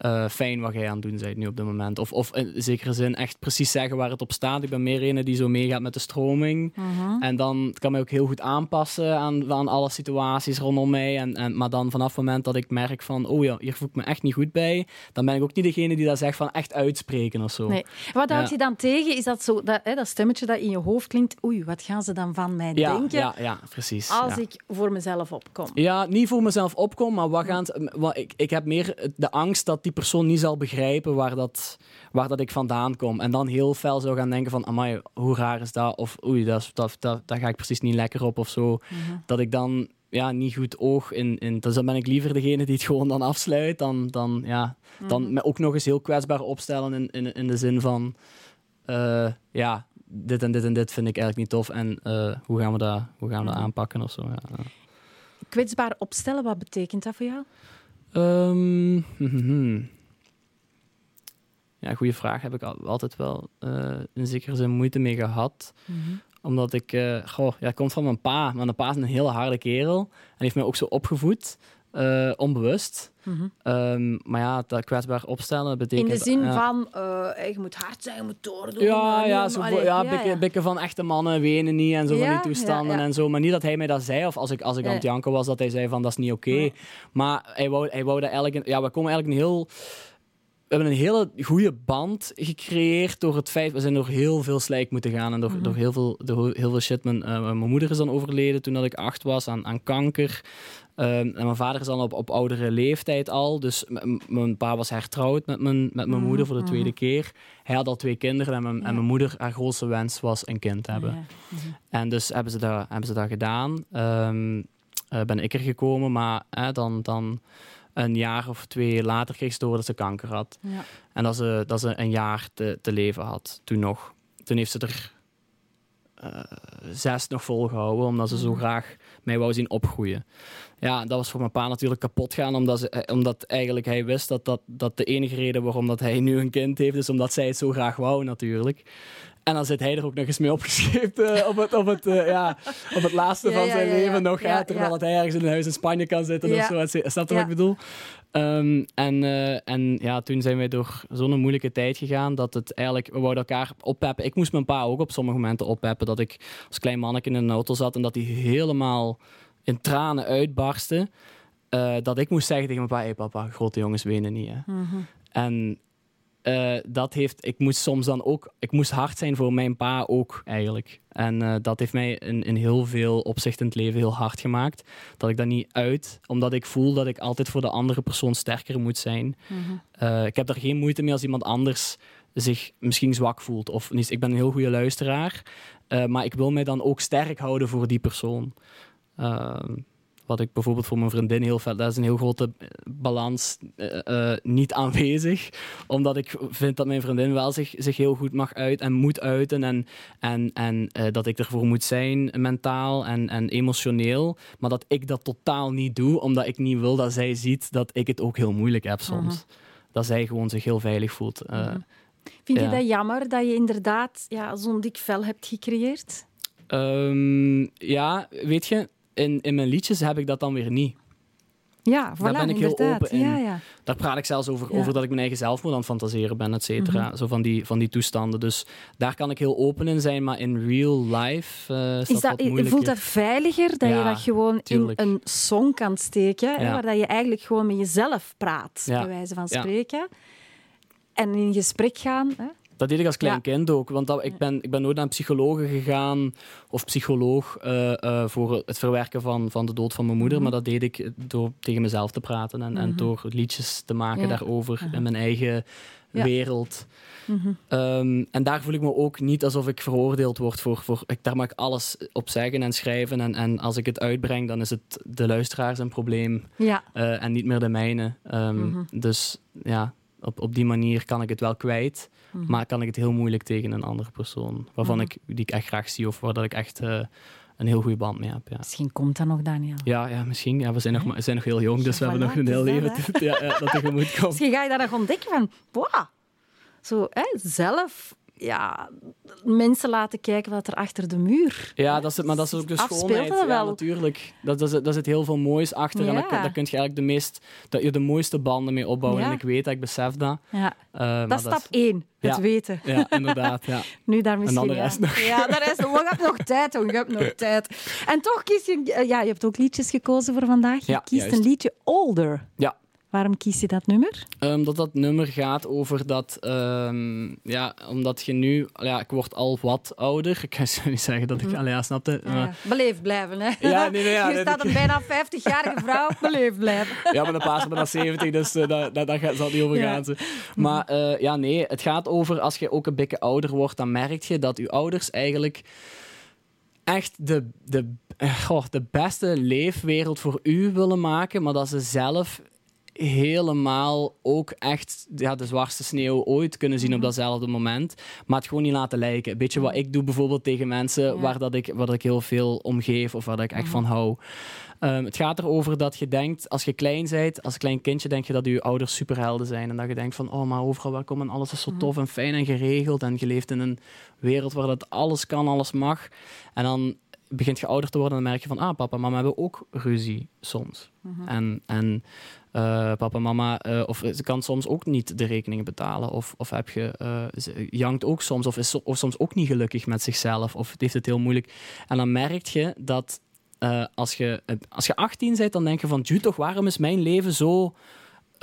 Speaker 2: eh, fijn wat jij aan het doen bent nu op dit moment. Of, of in zekere zin echt precies zeggen waar het op staat. Ik ben meer een die zo meegaat met de stroming.
Speaker 1: Mhm.
Speaker 2: En dan kan mij ook heel goed aanpassen aan, aan alle situaties rondom mij. En, en, maar dan vanaf het moment dat ik merk van, oh ja, hier voel ik me echt niet goed bij, dan ben ik ook niet degene die dat zegt van echt uitspreken of zo.
Speaker 1: Nee. Wat houdt
Speaker 2: Ja.
Speaker 1: je dan tegen? Is dat zo, dat, hè, dat stemmetje dat in je hoofd klinkt? Oei, wat gaan ze dan van mij
Speaker 2: Ja,
Speaker 1: denken
Speaker 2: ja, ja, precies.
Speaker 1: als
Speaker 2: ja.
Speaker 1: ik voor mezelf opkom?
Speaker 2: Ja, niet voor mezelf opkom, maar wat gaan ze- wat, ik, ik heb meer de angst dat die persoon niet zal begrijpen waar dat, waar dat ik vandaan kom. En dan heel fel zou gaan denken van, amai, hoe raar is dat? Of oei, dat, is- dat, dat, daar ga ik precies niet lekker op of zo.
Speaker 1: Mhm.
Speaker 2: Dat ik dan ja, niet goed oog in, in... Dus dan ben ik liever degene die het gewoon dan afsluit, dan, dan, ja, dan
Speaker 1: Mhm.
Speaker 2: me ook nog eens heel kwetsbaar opstellen in, in, in de zin van... eh, ja, dit en dit en dit vind ik eigenlijk niet tof. En eh, hoe gaan we dat, hoe gaan we dat
Speaker 1: Mhm.
Speaker 2: aanpakken of zo. Ja.
Speaker 1: Kwetsbaar opstellen, wat betekent dat voor jou?
Speaker 2: Ehm, mhm. Ja, goede vraag. Heb ik altijd wel uh, in zekere zin moeite mee gehad. Mhm. Omdat ik, uh, goh, ja, komt van mijn pa. Maar mijn pa is een hele harde kerel. En heeft mij ook zo opgevoed. Uh, onbewust. Mm um, maar ja, dat kwetsbaar opstellen betekent...
Speaker 1: In de zin van, uh, je moet hard zijn, je moet doordoen.
Speaker 2: Ja, ja, zo, allee, ja, ja, bikken, van echte mannen, wenen niet en zo van die toestanden en zo. Maar niet dat hij mij dat zei, of als ik, als ik aan het janken was, dat hij zei van, dat is niet oké. Okay. Maar hij wou, hij wou dat eigenlijk... Ja, we komen eigenlijk een heel... We hebben een hele goede band gecreëerd door het feit... We zijn door heel veel slijk moeten gaan en door, mm -hmm. door, heel, veel, door heel veel shit. Mijn, uh, mijn moeder is dan overleden toen dat ik acht was aan, aan kanker. Um, en mijn vader is dan op, op oudere leeftijd al. Dus mijn pa was hertrouwd met mijn, met mijn mm, moeder voor de tweede mm. keer. Hij had al twee kinderen en mijn, ja. en mijn moeder, haar grootste wens was een kind hebben. Ja. Mm -hmm. En dus hebben ze dat, hebben ze dat gedaan. Um, uh, ben ik er gekomen, maar dan, dan een jaar of twee later kreeg ze door dat ze kanker had. Ja. En dat ze, dat ze een jaar te, te leven had, toen nog. Toen heeft ze er uh, zes nog volgehouden, omdat ze zo mm. graag mij wou zien opgroeien. Ja, dat was voor mijn pa natuurlijk kapot gaan, omdat, ze, eh, omdat eigenlijk hij wist dat, dat dat de enige reden waarom dat hij nu een kind heeft, is omdat zij het zo graag wou natuurlijk. En dan zit hij er ook nog eens mee opgeschreven uh, op, het, op, het, uh, ja, op het laatste ja, van zijn ja, leven nog. Ja, terwijl hij ergens in een huis in Spanje kan zitten of zo. Snap je wat ik bedoel? Um, en, uh, en ja, toen zijn wij door zo'n moeilijke tijd gegaan dat het eigenlijk, we wouden elkaar oppeppen. Ik moest mijn pa ook op sommige momenten oppeppen. Dat ik als klein mannetje in een auto zat en dat hij helemaal in tranen uitbarstte. Dat ik moest zeggen tegen mijn pa: hey papa, grote jongens wenen niet. Hè. Mm -hmm. En uh, dat heeft, ik moest soms dan ook, ik moest hard zijn voor mijn pa ook eigenlijk. En uh, dat heeft mij in, in heel veel opzichten in het leven heel hard gemaakt. Dat ik dat niet uit, omdat ik voel dat ik altijd voor de andere persoon sterker moet zijn. Mm -hmm. uh, ik heb daar geen moeite mee als iemand anders zich misschien zwak voelt. Of niet. Ik ben een heel goede luisteraar, maar ik wil mij dan ook sterk houden voor die persoon. Ehm, wat ik bijvoorbeeld voor mijn vriendin heel vet, dat is een heel grote eh, balans uh, uh, niet aanwezig. Omdat ik vind dat mijn vriendin wel zich, zich heel goed mag uit en moet uiten. En, en, en uh, dat ik ervoor moet zijn, mentaal en, en emotioneel. Maar dat ik dat totaal niet doe, omdat ik niet wil dat zij ziet dat ik het ook heel moeilijk heb soms. -huh. Dat zij gewoon zich heel veilig voelt. -huh.
Speaker 1: Vind je dat jammer dat je inderdaad ja, zo'n dik vel hebt gecreëerd?
Speaker 2: Um, ja, weet je, in, in mijn liedjes heb ik dat dan weer niet.
Speaker 1: Ja, voilà, Daar ben ik heel open in. Ja, ja.
Speaker 2: Daar praat ik zelfs over, ja. over dat ik mijn eigen zelfmoord aan het fantaseren ben, et cetera. Mm -hmm. Zo van die, van die toestanden. Dus daar kan ik heel open in zijn, maar in real life uh, is, is dat, dat
Speaker 1: Voelt dat veiliger, dat je dat gewoon tuurlijk. in een song kan steken, hè, waar dat je eigenlijk gewoon met jezelf praat, bij wijze van spreken. En in gesprek gaan. Hè.
Speaker 2: Dat deed ik als klein ja. kind ook. Want dat, ik, ben, ik ben nooit naar een psycholoog gegaan of psycholoog uh, uh, voor het verwerken van, van de dood van mijn moeder. Mm -hmm. Maar dat deed ik door tegen mezelf te praten en, mm -hmm. en door liedjes te maken ja. daarover in mijn eigen ja. wereld. Mm -hmm. um, en daar voel ik me ook niet alsof ik veroordeeld word voor. voor ik, daar mag ik alles op zeggen en schrijven. En, en als ik het uitbreng, dan is het de luisteraar zijn probleem ja. uh, en niet meer de mijne. Um, dus ja, op, op die manier kan ik het wel kwijt. Mm -hmm. Maar kan ik het heel moeilijk tegen een andere persoon. Waarvan mm -hmm. ik, die ik echt graag zie of waar dat ik echt uh, een heel goede band mee heb. Ja.
Speaker 1: Misschien komt dat nog, Daniel.
Speaker 2: Ja, ja misschien. Ja, we, zijn nog, we zijn nog heel jong, dus we hebben nog een heel leven dat, ja, ja, dat tegemoet komt.
Speaker 1: Misschien ga je dat nog ontdekken van... Wow, zo, hè, zelf ja, mensen laten kijken wat er achter de muur
Speaker 2: Ja, dat is, maar dat is ook de schoonheid. Ja, natuurlijk. Dat, dat, dat zit heel veel moois achter. Ja. En daar, daar kun je eigenlijk de, meest, dat je de mooiste banden mee opbouwen. Ja. En ik weet dat, ik besef dat.
Speaker 1: Ja. Uh, dat is stap één, het weten.
Speaker 2: Ja, inderdaad. Ja.
Speaker 1: nu daar misschien...
Speaker 2: En dan de rest nog.
Speaker 1: Ja, de rest nog. Je hebt nog tijd, hoor. Je hebt nog tijd. En toch kies je... Ja, je hebt ook liedjes gekozen voor vandaag. Je kiest juist. een liedje Older.
Speaker 2: Ja.
Speaker 1: Waarom kies je dat nummer?
Speaker 2: Um, dat dat nummer gaat over dat, um, ja, omdat je nu, ja, ik word al wat ouder. Ik kan niet zeggen dat ik, mm. allee, ja, snapte.
Speaker 1: Ja, ja. Beleefd blijven, hè? Ja, nee, nee, ja, je staat een bijna 50-jarige vrouw, beleefd blijven.
Speaker 2: Ja, maar de paas bijna 70, dus uh, dat, dat, dat zal niet over gaan. Ja. Maar uh, ja, nee, het gaat over als je ook een beetje ouder wordt, dan merk je dat je ouders eigenlijk echt de, de, goh, de beste leefwereld voor u willen maken, maar dat ze zelf helemaal ook echt ja, de zwartste sneeuw ooit kunnen zien op mhm. datzelfde moment. Maar het gewoon niet laten lijken. Een beetje wat ik doe bijvoorbeeld tegen mensen waar, dat ik, waar dat ik heel veel om geef of waar dat ik echt mhm. van hou. Um, het gaat erover dat je denkt, als je klein bent, als klein kindje, denk je dat je ouders superhelden zijn. En dat je denkt van, oh, maar overal waar komen alles is zo mhm. tof en fijn en geregeld. En je leeft in een wereld waar dat alles kan, alles mag. En dan begint je ouder te worden en dan merk je van, ah, papa en mama hebben ook ruzie soms. En, en papa en mama, uh, of ze kan soms ook niet de rekeningen betalen. Of, of heb je, uh, jankt ook soms, of is of soms ook niet gelukkig met zichzelf. Of heeft het heel moeilijk. En dan merk je dat als, je, als je 18 bent, dan denk je van, toch, waarom is mijn leven zo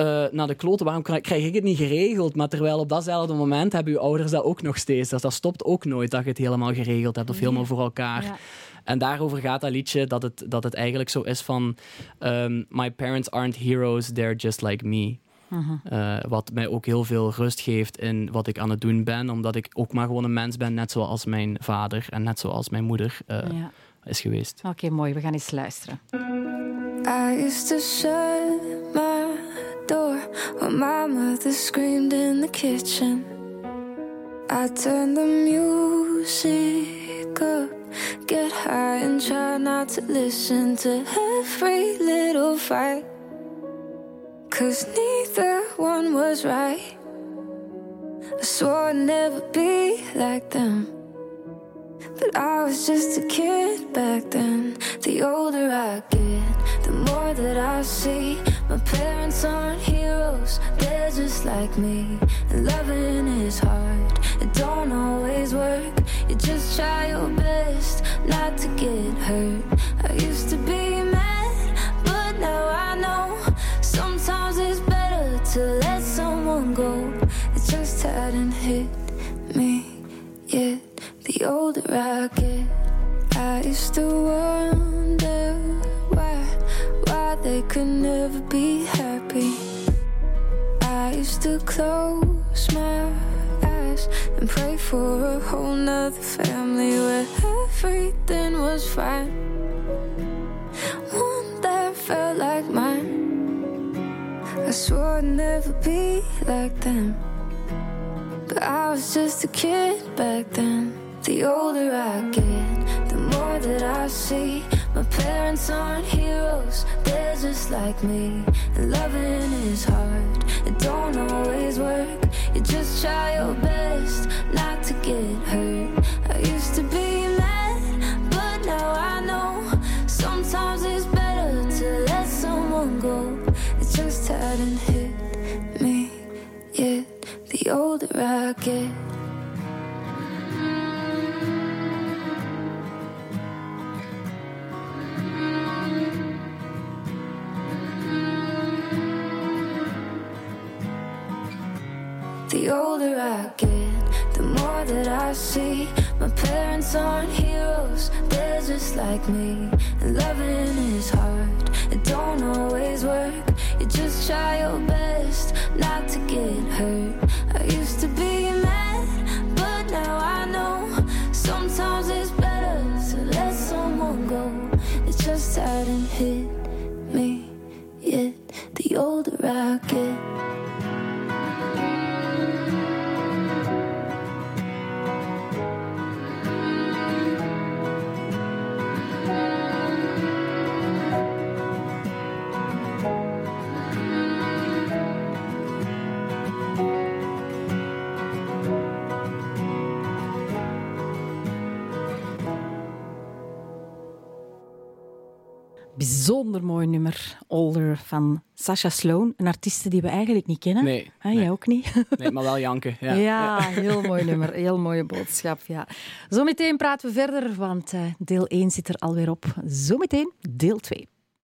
Speaker 2: uh, naar de kloten, waarom krijg ik het niet geregeld? Maar terwijl op datzelfde moment hebben uw ouders dat ook nog steeds. Dus dat stopt ook nooit dat je het helemaal geregeld hebt of helemaal voor elkaar. En daarover gaat dat liedje, dat het, dat het eigenlijk zo is van... Um, My parents aren't heroes, they're just like me. Uh, wat mij ook heel veel rust geeft in wat ik aan het doen ben. Omdat ik ook maar gewoon een mens ben, net zoals mijn vader en net zoals mijn moeder uh, ja. is geweest.
Speaker 1: Oké, okay, mooi. We gaan eens luisteren.
Speaker 5: I used to my mother screamed in the kitchen. I turned the music up, get high and try not to listen to every little fight. Cause neither one was right. I swore I'd never be like them. But I was just a kid back then. The older I get, the more that I see. My parents aren't heroes, they're just like me. And loving is hard, it don't always work. You just try your best not to get hurt. I used to be mad, but now I know sometimes it's better to let someone go. It just hadn't hit me yet. The older I get, I used to wonder why, why they could never be happy. I used to close my eyes and pray for a whole nother family where everything was fine. One that felt like mine. I swore I'd never be like them. But I was just a kid back then. The older I get, the more that I see. My parents aren't heroes, they're just like me. And loving is hard, it don't always work. You just try your best not to get hurt. I used to be mad, but now I know sometimes it's better to let someone go. It just hadn't hit me yet. The older I get. The older I get, the more that I see. My parents aren't heroes, they're just like me. And loving is hard, it don't always work. You just try your best not to get hurt. I used to be mad, but now I know sometimes it's better to let someone go. It just hadn't hit me yet. The older I get.
Speaker 1: Bijzonder mooi nummer, Older, van Sasha Sloan. Een artieste die we eigenlijk niet kennen.
Speaker 2: Nee.
Speaker 1: Ah, Jij ook niet?
Speaker 2: Nee, maar wel janken. Ja,
Speaker 1: ja heel mooi nummer. Heel mooie boodschap, ja. Zometeen praten we verder, want uh, deel 1 zit er alweer op. Zometeen deel 2.